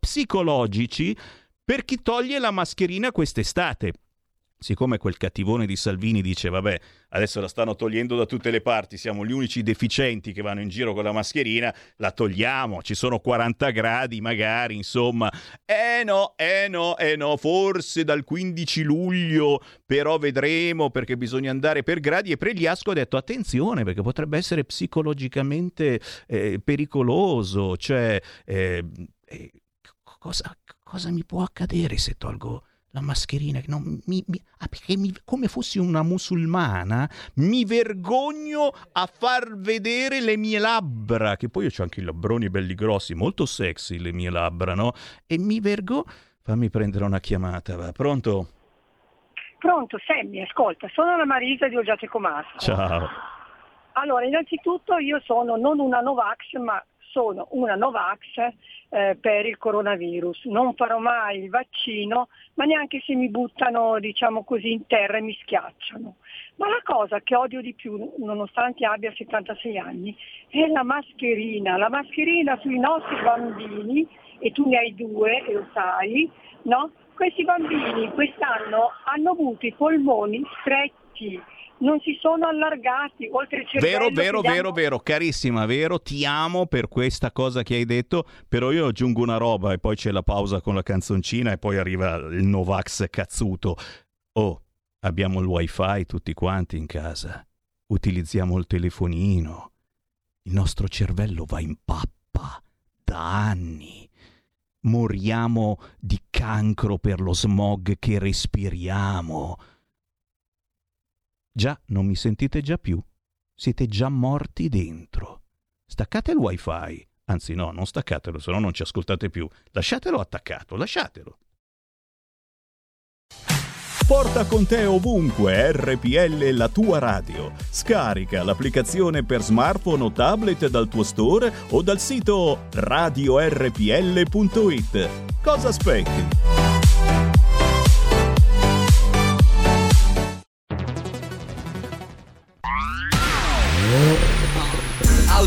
psicologici per chi toglie la mascherina quest'estate siccome quel cattivone di Salvini dice vabbè adesso la stanno togliendo da tutte le parti siamo gli unici deficienti che vanno in giro con la mascherina la togliamo ci sono 40 gradi magari insomma. Eh no eh no eh no forse dal 15 luglio però vedremo perché bisogna andare per gradi. E Pregliasco ha detto attenzione perché potrebbe essere psicologicamente eh, pericoloso cioè eh, eh cosa, cosa mi può accadere se tolgo la mascherina, non, mi, mi, ah, mi, come fossi una musulmana, mi vergogno a far vedere le mie labbra, che poi io ho anche i labbroni belli grossi, molto sexy le mie labbra, no? E mi vergo... Fammi prendere una chiamata, va. Pronto? Pronto, Sammy, ascolta, sono la Marisa di Oggiate Comasco. Ciao. Allora, innanzitutto io sono non una Novax, ma sono una Novax eh, per il coronavirus. Non farò mai il vaccino, ma neanche se mi buttano, diciamo così, in terra e mi schiacciano. Ma la cosa che odio di più, nonostante abbia 76 anni, è la mascherina. La mascherina sui nostri bambini, e tu ne hai due, e lo sai, no? Questi bambini quest'anno hanno avuto i polmoni stretti non si sono allargati oltre il cervello. Vero, vero, vero, vero, carissima, vero, ti amo per questa cosa che hai detto, però io aggiungo una roba e poi c'è la pausa con la canzoncina e poi arriva il Novax cazzuto. Oh, Abbiamo il wifi tutti quanti in casa. Utilizziamo il telefonino. Il nostro cervello va in pappa da anni. Moriamo di cancro per lo smog che respiriamo. Già, non mi sentite già più? Siete già morti dentro. Staccate il wifi. Anzi no, non staccatelo, se no non ci ascoltate più. Lasciatelo attaccato, lasciatelo. Porta con te ovunque RPL la tua radio. Scarica l'applicazione per smartphone o tablet dal tuo store o dal sito radiorpl.it. Cosa aspetti?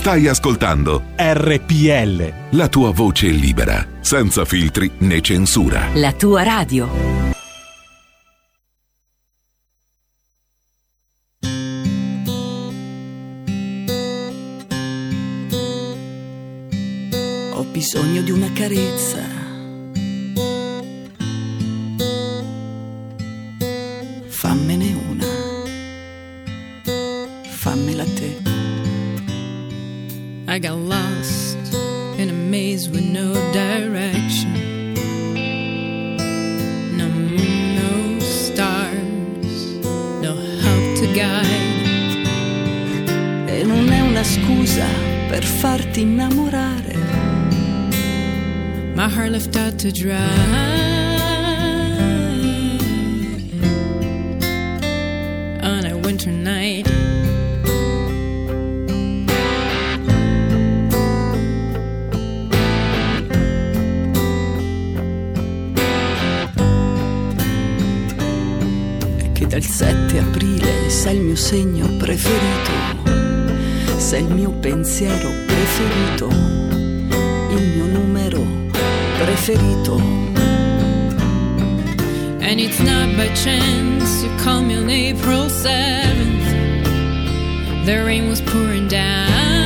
Stai ascoltando RPL. la tua voce libera, senza filtri né censura. La tua radio. Ho bisogno di una carezza. I got lost in a maze with no direction. No moon, no stars, no help to guide. E non è una scusa per farti innamorare. My heart left out to dry mio segno preferito, sei il mio pensiero preferito, il mio numero preferito. And it's not by chance you call me on April 7th. The rain was pouring down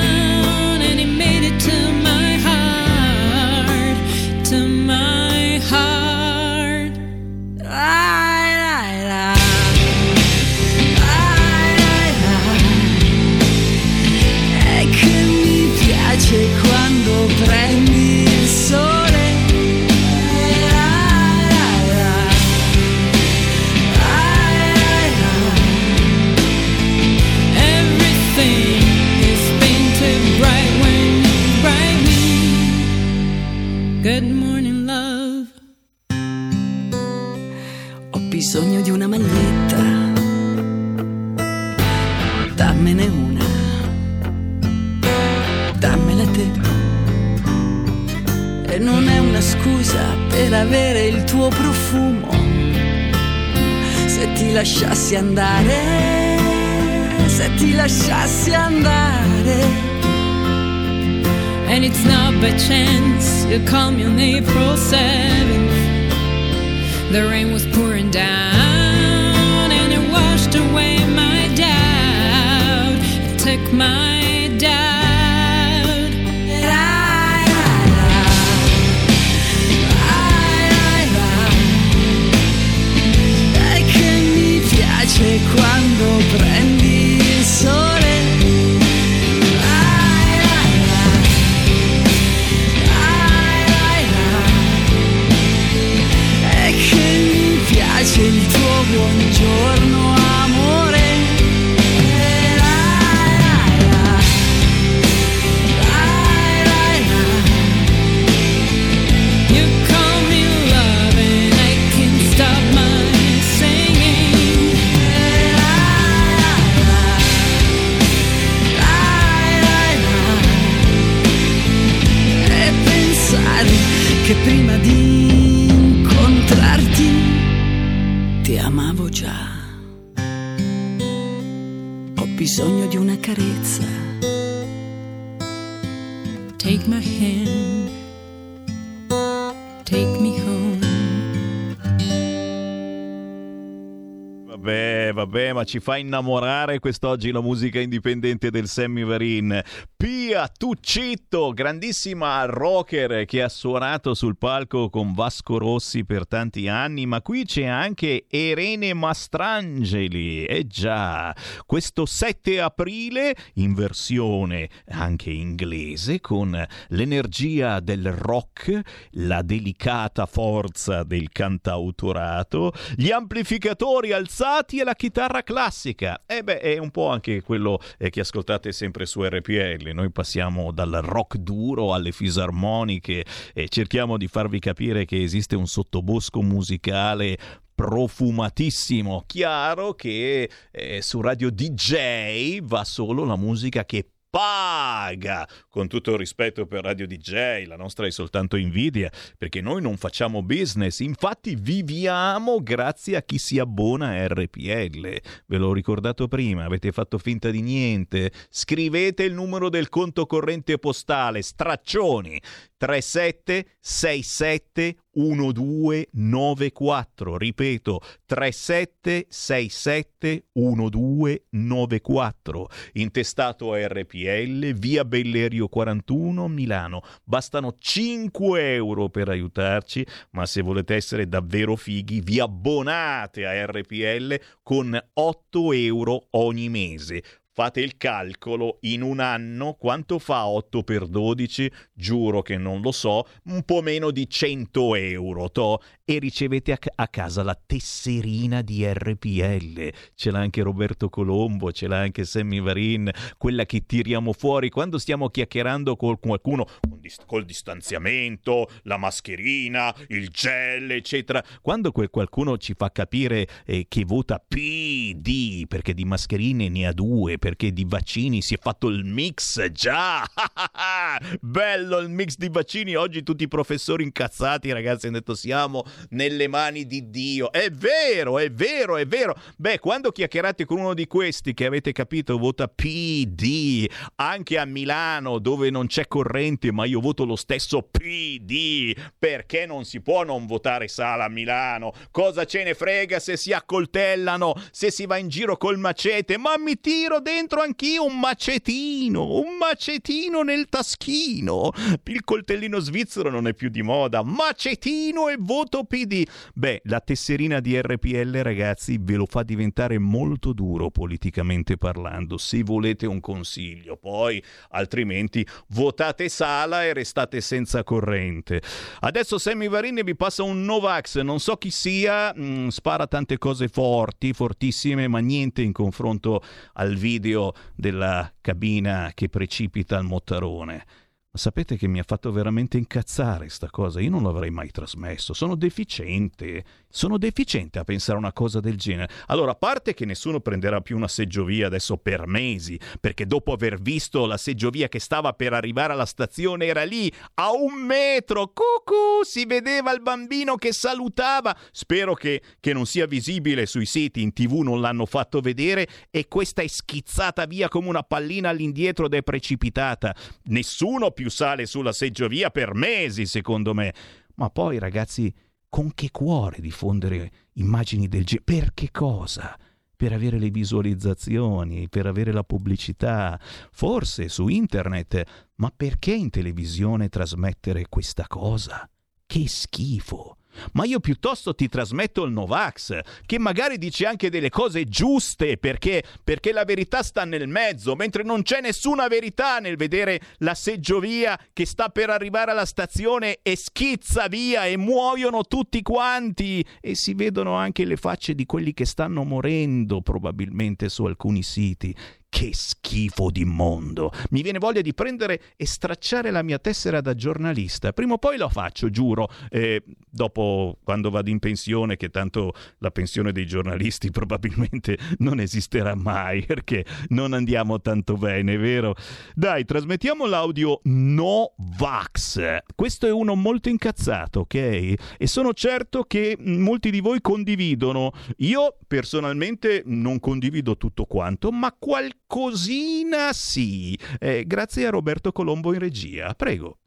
ci fa innamorare quest'oggi la musica indipendente del Sammy Varin. Pia Tuccitto, grandissima rocker che ha suonato sul palco con Vasco Rossi per tanti anni, ma qui c'è anche Irene Mastrangeli. Eh già, questo 7 aprile in versione anche inglese con l'energia del rock, la delicata forza del cantautorato, gli amplificatori alzati e la chitarra classica. E beh, è un po' anche quello eh, che ascoltate sempre su RPL. Noi passiamo dal rock duro alle fisarmoniche e cerchiamo di farvi capire che esiste un sottobosco musicale profumatissimo. Chiaro che eh, su Radio DJ va solo la musica che paga. Con tutto il rispetto per Radio DJ, la nostra è soltanto invidia, perché noi non facciamo business, infatti viviamo grazie a chi si abbona a RPL. Ve l'ho ricordato prima, avete fatto finta di niente. Scrivete il numero del conto corrente postale, straccioni 3767 1294 ripeto 3767 1294 intestato a RPL via Bellerio 41 Milano. Bastano 5 euro per aiutarci ma se volete essere davvero fighi vi abbonate a RPL con 8 euro ogni mese Fate il calcolo in un anno quanto fa 8 per 12? Giuro che non lo so, un po' meno di 100 euro. To, e ricevete a, a, casa la tesserina di RPL. Ce l'ha anche Roberto Colombo, ce l'ha anche Sammy Varin, quella che tiriamo fuori quando stiamo chiacchierando con qualcuno col distanziamento, la mascherina, il gel, eccetera. Quando quel qualcuno ci fa capire eh, che vota PD perché di mascherine ne ha due perché di vaccini si è fatto il mix, già! (laughs) Bello il mix di vaccini, oggi tutti i professori incazzati ragazzi hanno detto siamo nelle mani di Dio. È vero, è vero, è vero. Beh, quando chiacchierate con uno di questi che avete capito vota PD, anche a Milano dove non c'è corrente, ma io voto lo stesso PD, perché non si può non votare Sala a Milano? Cosa ce ne frega se si accoltellano, se si va in giro col macete, ma mi tiro dentro dentro anch'io un macetino, un macetino nel taschino. Il coltellino svizzero non è più di moda. Macetino e voto PD. Beh, la tesserina di RPL, ragazzi, ve lo fa diventare molto duro politicamente parlando, se volete un consiglio. Poi, altrimenti, votate Sala e restate senza corrente. Adesso Sammy Varini vi passa un Novax, non so chi sia, mh, mm, spara tante cose forti, fortissime, ma niente in confronto al video video della cabina che precipita al mottarone. Sapete che mi ha fatto veramente incazzare sta cosa? Io non l'avrei mai trasmesso. Sono deficiente. Sono deficiente a pensare a una cosa del genere. Allora, a parte che nessuno prenderà più una seggiovia adesso per mesi, perché dopo aver visto la seggiovia che stava per arrivare alla stazione era lì, a un metro, cucù, si vedeva il bambino che salutava. Spero che, che non sia visibile sui siti, in tv non l'hanno fatto vedere e questa è schizzata via come una pallina all'indietro ed è precipitata. Nessuno più sale sulla seggiovia per mesi, secondo me. Ma poi, ragazzi, con che cuore diffondere immagini del genere? Per che cosa? Per avere le visualizzazioni, per avere la pubblicità, forse su internet, ma perché in televisione trasmettere questa cosa? Che schifo! Ma io piuttosto ti trasmetto il Novax, che magari dice anche delle cose giuste, perché, perché la verità sta nel mezzo, mentre non c'è nessuna verità nel vedere la seggiovia che sta per arrivare alla stazione e schizza via e muoiono tutti quanti e si vedono anche le facce di quelli che stanno morendo probabilmente su alcuni siti. Che schifo di mondo! Mi viene voglia di prendere e stracciare la mia tessera da giornalista. Prima o poi lo faccio, giuro. Eh, dopo, quando vado in pensione, che tanto la pensione dei giornalisti (laughs) probabilmente non esisterà mai, perché non andiamo tanto bene, vero? Dai, trasmettiamo l'audio No Vax. Questo è uno molto incazzato, ok? E sono certo che molti di voi condividono. Io personalmente non condivido tutto quanto, ma qualche qualcosina sì. Eh, grazie a Roberto Colombo in regia. Prego.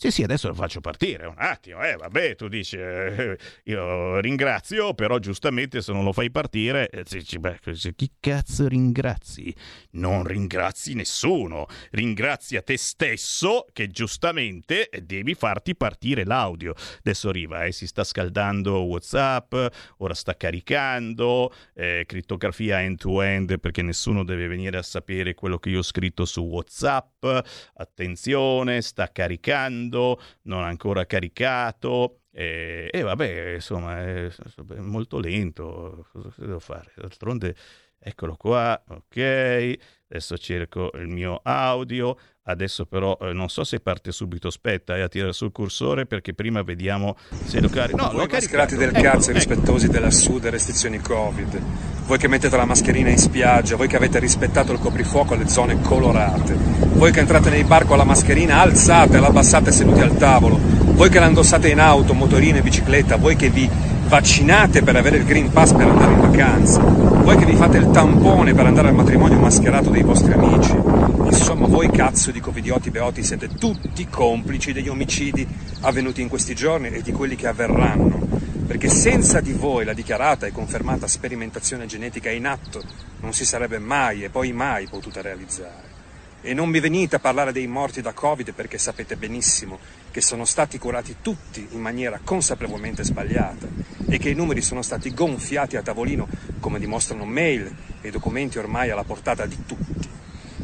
Sì, sì, adesso lo faccio partire un attimo. Eh, vabbè, tu dici, eh, io ringrazio, però giustamente se non lo fai partire, eh, beh, chi cazzo ringrazi? Non ringrazi nessuno, ringrazia te stesso che giustamente devi farti partire l'audio. Adesso arriva, eh, si sta scaldando WhatsApp, ora sta caricando, eh, crittografia end-to-end perché nessuno deve venire a sapere quello che io ho scritto su WhatsApp. Attenzione, sta caricando caricando, non ancora caricato. E, e vabbè, insomma, è, molto lento. Cosa devo fare? D'altronde, eccolo qua, ok. Adesso cerco il mio audio. Adesso però eh, non so se parte subito, aspetta eh, a tirare sul cursore perché prima vediamo se lo carico. No, Voi mascherati del ecco, cazzo ecco. rispettosi della SUD e restrizioni Covid. Voi che mettete la mascherina in spiaggia, voi che avete rispettato il coprifuoco alle zone colorate. Voi che entrate nei bar con la mascherina alzate, la abbassate seduti al tavolo. Voi che la indossate in auto, motorino e bicicletta. Voi che vi vaccinate per avere il Green Pass per andare in vacanza, voi che vi fate il tampone per andare al matrimonio mascherato dei vostri amici, insomma voi cazzo di covidioti beoti siete tutti complici degli omicidi avvenuti in questi giorni e di quelli che avverranno, perché senza di voi la dichiarata e confermata sperimentazione genetica in atto non si sarebbe mai e poi mai potuta realizzare. E non mi venite a parlare dei morti da Covid perché sapete benissimo che sono stati curati tutti in maniera consapevolmente sbagliata e che i numeri sono stati gonfiati a tavolino come dimostrano mail e documenti ormai alla portata di tutti.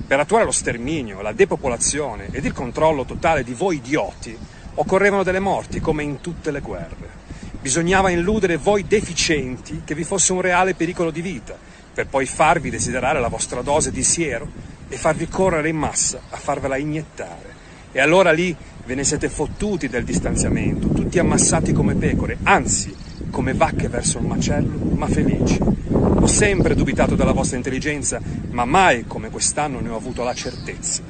Per attuare lo sterminio, la depopolazione ed il controllo totale di voi idioti occorrevano delle morti come in tutte le guerre. Bisognava illudere voi deficienti che vi fosse un reale pericolo di vita, per poi farvi desiderare la vostra dose di siero e farvi correre in massa a farvela iniettare. E allora lì ve ne siete fottuti del distanziamento, tutti ammassati come pecore, anzi come vacche verso il macello, ma felici. Ho sempre dubitato della vostra intelligenza, ma mai come quest'anno ne ho avuto la certezza.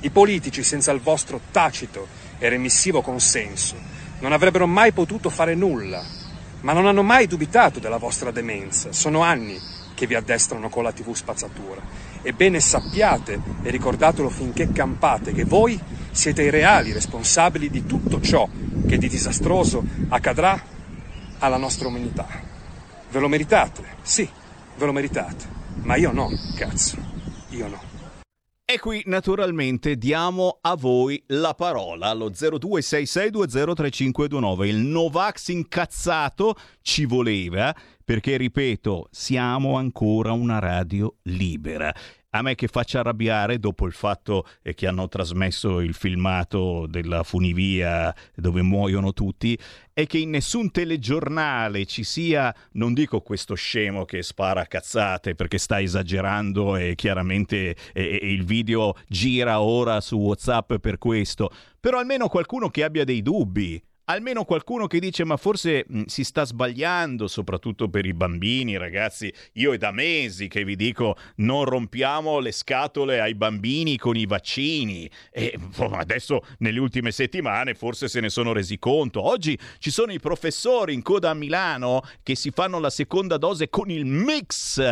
I politici, senza il vostro tacito e remissivo consenso, non avrebbero mai potuto fare nulla, ma non hanno mai dubitato della vostra demenza. Sono anni che vi addestrano con la TV spazzatura. Ebbene sappiate e ricordatelo finché campate che voi siete i reali responsabili di tutto ciò che di disastroso accadrà alla nostra umanità. Ve lo meritate, sì, ve lo meritate, ma io no, cazzo, io no. E qui naturalmente diamo a voi la parola allo 0266203529. Il Novax incazzato ci voleva perché, ripeto, siamo ancora una radio libera a me che faccia arrabbiare dopo il fatto che hanno trasmesso il filmato della funivia dove muoiono tutti è che in nessun telegiornale ci sia, non dico questo scemo che spara cazzate perché sta esagerando e chiaramente e, e il video gira ora su WhatsApp per questo, però almeno qualcuno che abbia dei dubbi almeno qualcuno che dice ma forse mh, si sta sbagliando, soprattutto per i bambini, ragazzi. Io è da mesi che vi dico non rompiamo le scatole ai bambini con i vaccini e adesso nelle ultime settimane forse se ne sono resi conto. Oggi ci sono i professori in coda a Milano che si fanno la seconda dose con il mix.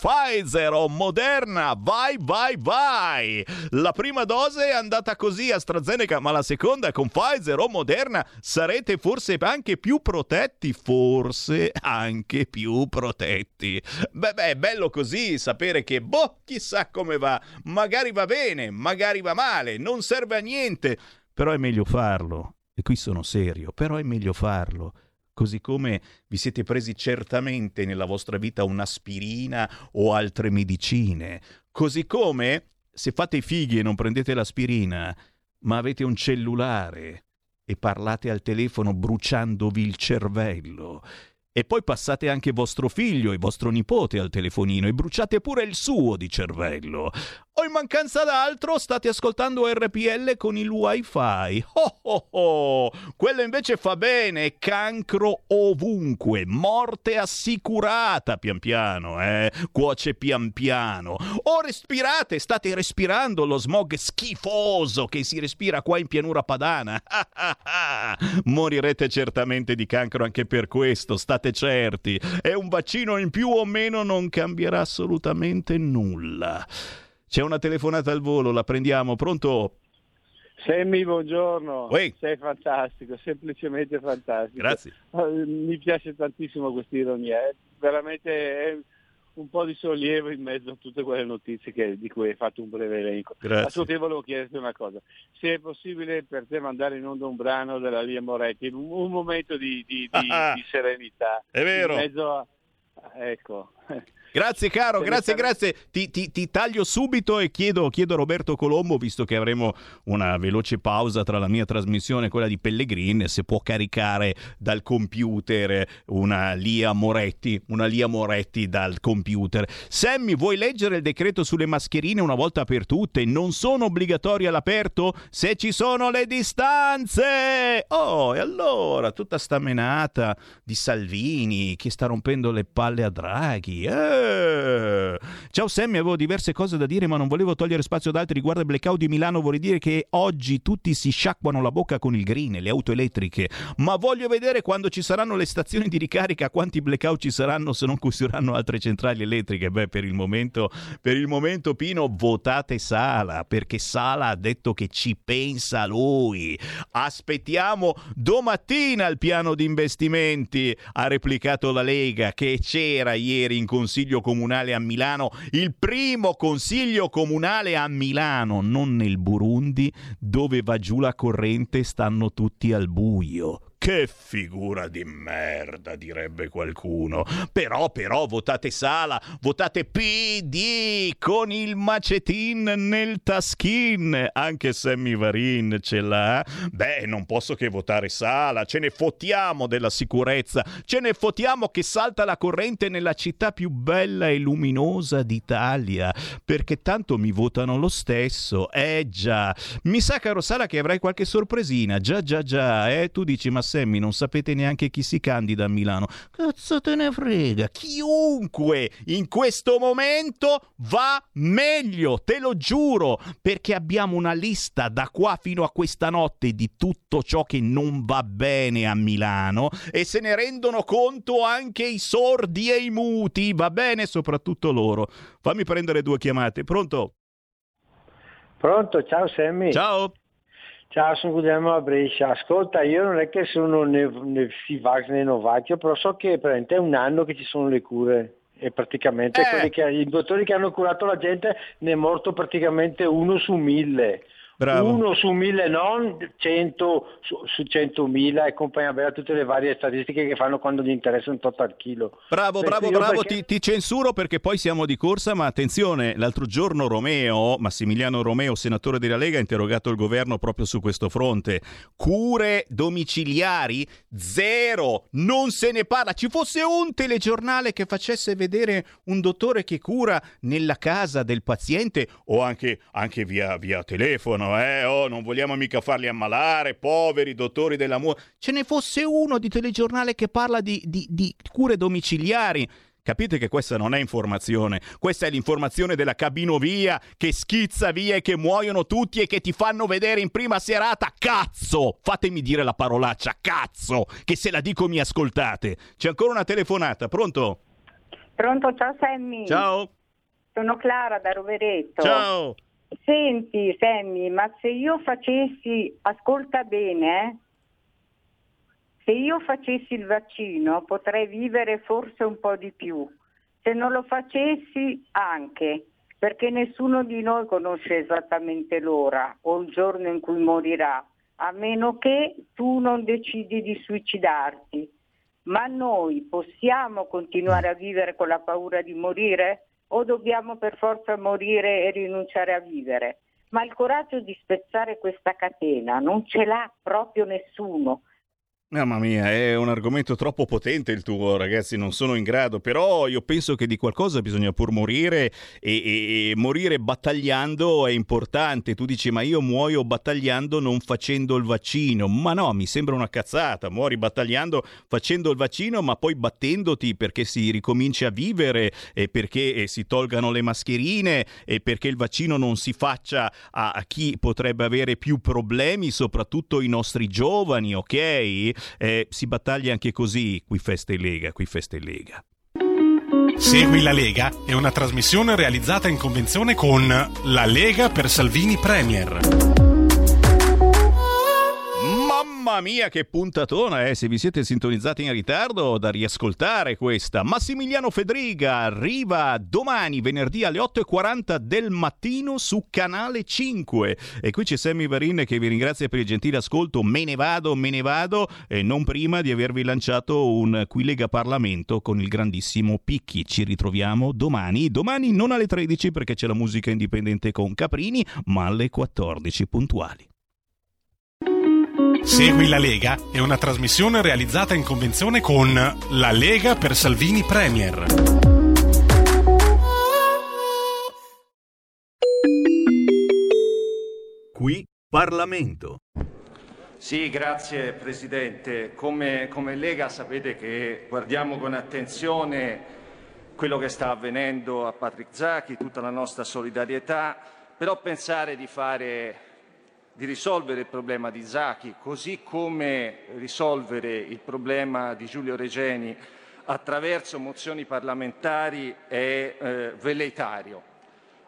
Pfizer o Moderna, vai vai vai. La prima dose è andata così AstraZeneca, ma la seconda è con Pfizer o moderna sarete forse anche più protetti, forse anche più protetti. Beh, beh, è bello così sapere che, boh, chissà come va, magari va bene, magari va male, non serve a niente, però è meglio farlo. E qui sono serio, però è meglio farlo così come vi siete presi certamente nella vostra vita un'aspirina o altre medicine, così come se fate i fighi e non prendete l'aspirina, ma avete un cellulare e parlate al telefono bruciandovi il cervello. E poi passate anche vostro figlio e vostro nipote al telefonino e bruciate pure il suo di cervello. O in mancanza d'altro state ascoltando RPL con il wifi. Oh oh oh! Quello invece fa bene, cancro ovunque, morte assicurata pian piano, eh? Cuoce pian piano. O respirate, state respirando lo smog schifoso che si respira qua in pianura padana. (laughs) Morirete certamente di cancro anche per questo, state certi. E un vaccino in più o meno non cambierà assolutamente nulla. C'è una telefonata al volo, la prendiamo. Pronto? Sammy, buongiorno. Uè. Sei fantastico, semplicemente fantastico. Grazie. Eh, Mi piace tantissimo questa ironia, è veramente è un po' di sollievo in mezzo a tutte quelle notizie che- di cui hai fatto un breve elenco. Grazie. A suo tempo volevo chiederti una cosa, se è possibile per te mandare in onda un brano della Lia Moretti, un, momento di, di- di- di serenità. È vero. In mezzo a... Ecco. Grazie caro, grazie, grazie. Ti, ti- ti taglio subito e chiedo, chiedo a Roberto Colombo, visto che avremo una veloce pausa tra la mia trasmissione e quella di Pellegrin, se può caricare dal computer una Lia Moretti, una Lia Moretti dal computer. Sammy, vuoi leggere il decreto sulle mascherine una volta per tutte? Non sono obbligatorie all'aperto se ci sono le distanze! Oh, e allora, tutta sta menata di Salvini che sta rompendo le palle a Draghi. Eh. Ciao Sammy, avevo diverse cose da dire ma non volevo togliere spazio ad altri riguardo il blackout di Milano. Vorrei dire che oggi tutti si sciacquano la bocca con il green e le auto elettriche, ma voglio vedere quando ci saranno le stazioni di ricarica quanti blackout ci saranno se non cusioneranno altre centrali elettriche. Beh, per il momento, per il momento Pino, votate Sala, perché Sala ha detto che ci pensa lui. Aspettiamo domattina il piano di investimenti, ha replicato la Lega che c'era ieri in Consiglio Comunale a Milano, il primo Consiglio Comunale a Milano, non nel Burundi, dove va giù la corrente e stanno tutti al buio. Che figura di merda, direbbe qualcuno. Però, però, votate Sala, votate PD con il macetin nel taschin. Anche Sammy Varin ce l'ha. Beh, non posso che votare Sala. Ce ne fottiamo della sicurezza. Ce ne fottiamo che salta la corrente nella città più bella e luminosa d'Italia. Perché tanto mi votano lo stesso. Eh già. Mi sa, caro Sala, che avrai qualche sorpresina. Già, già, già. Eh, tu dici, ma Sammy, non sapete neanche chi si candida a Milano. Cazzo te ne frega. Chiunque in questo momento va meglio, te lo giuro, perché abbiamo una lista da qua fino a questa notte di tutto ciò che non va bene a Milano e se ne rendono conto anche i sordi e i muti, va bene soprattutto loro. Fammi prendere due chiamate. Pronto? Pronto, ciao Sammy. Ciao. Ciao, sono Guglielmo a Brescia. Ascolta, io non è che sono né, né Sivax né Novacchio, però so che praticamente è un anno che ci sono le cure e praticamente Eh. quelli che, i dottori che hanno curato la gente ne è morto praticamente uno su mille. Bravo. Uno su mille, non 100 su, su 100.000 e compagnia bella, tutte le varie statistiche che fanno quando gli interessa un tot al chilo. Bravo, Perché bravo, bravo, perché- ti, ti censuro perché poi siamo di corsa, ma attenzione, l'altro giorno Romeo, Massimiliano Romeo, senatore della Lega, ha interrogato il governo proprio su questo fronte. Cure domiciliari? Zero, non se ne parla. Ci fosse un telegiornale che facesse vedere un dottore che cura nella casa del paziente o anche, anche via, via telefono, eh? Oh, non vogliamo mica farli ammalare, poveri dottori dell'amore. Ce ne fosse uno di telegiornale che parla di, di- di cure domiciliari. Capite che questa non è informazione, questa è l'informazione della cabinovia che schizza via e che muoiono tutti e che ti fanno vedere in prima serata. Cazzo! Fatemi dire la parolaccia, cazzo! Che se la dico mi ascoltate. C'è ancora una telefonata, pronto? Pronto, ciao Sammy. Ciao. Sono Clara da Rovereto. Ciao. Senti Sammy, ma se io facessi, ascolta bene, eh? se io facessi il vaccino potrei vivere forse un po' di più, se non lo facessi anche, perché nessuno di noi conosce esattamente l'ora o il giorno in cui morirà, a meno che tu non decidi di suicidarti. Ma noi possiamo continuare a vivere con la paura di morire o dobbiamo per forza morire e rinunciare a vivere? Ma il coraggio di spezzare questa catena non ce l'ha proprio nessuno. Mamma mia, è un argomento troppo potente il tuo, ragazzi, non sono in grado, però io penso che di qualcosa bisogna pur morire e, e, e, morire battagliando è importante. Tu dici, ma io muoio battagliando non facendo il vaccino. Ma no, mi sembra una cazzata, muori battagliando facendo il vaccino, ma poi battendoti perché si ricominci a vivere e perché eh, si tolgano le mascherine e perché il vaccino non si faccia a, a chi potrebbe avere più problemi, soprattutto i nostri giovani, ok? Eh, si battaglia anche così qui Festa e Lega, qui Festa e Lega. Segui la Lega è una trasmissione realizzata in convenzione con La Lega per Salvini Premier. Mamma mia che puntatona, eh! Se vi siete sintonizzati in ritardo da riascoltare questa. Massimiliano Fedriga arriva domani, venerdì alle 8.40 del mattino su Canale 5. E qui c'è Sammy Varin che vi ringrazia per il gentile ascolto. Me ne vado, me ne vado, e non prima di avervi lanciato un Qui Lega Parlamento con il grandissimo Picchi. Ci ritroviamo domani, domani non alle 13 perché c'è la musica indipendente con Caprini, ma alle 14 puntuali. Segui la Lega è una trasmissione realizzata in convenzione con La Lega per Salvini Premier. Qui Parlamento. Sì, grazie Presidente. Come, come, Lega sapete che guardiamo con attenzione quello che sta avvenendo a Patrick Zacchi, tutta la nostra solidarietà, però pensare di fare di risolvere il problema di Zaki, così come risolvere il problema di Giulio Regeni attraverso mozioni parlamentari è eh, velleitario.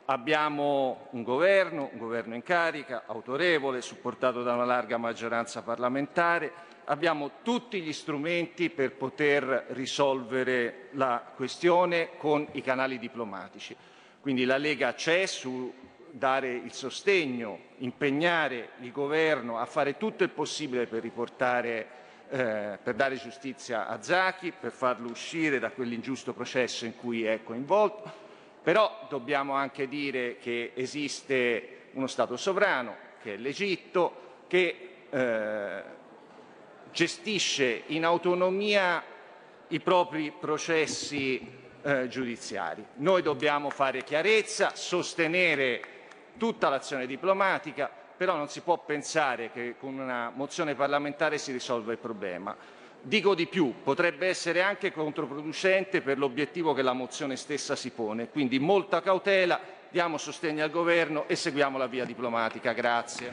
Abbiamo un governo, un governo in carica, autorevole, supportato da una larga maggioranza parlamentare, abbiamo tutti gli strumenti per poter risolvere la questione con i canali diplomatici. Quindi la Lega c'è su dare il sostegno, impegnare il governo a fare tutto il possibile per riportare eh, per dare giustizia a Zaki, per farlo uscire da quell'ingiusto processo in cui è coinvolto, però dobbiamo anche dire che esiste uno Stato sovrano, che è l'Egitto, che eh, gestisce in autonomia i propri processi eh, giudiziari. Noi dobbiamo fare chiarezza, sostenere tutta l'azione diplomatica, però non si può pensare che con una mozione parlamentare si risolva il problema. Dico di più, potrebbe essere anche controproducente per l'obiettivo che la mozione stessa si pone, quindi molta cautela, diamo sostegno al Governo e seguiamo la via diplomatica. Grazie.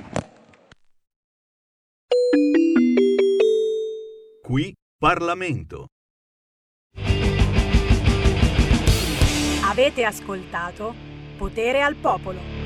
Qui Parlamento. Avete ascoltato Potere al Popolo.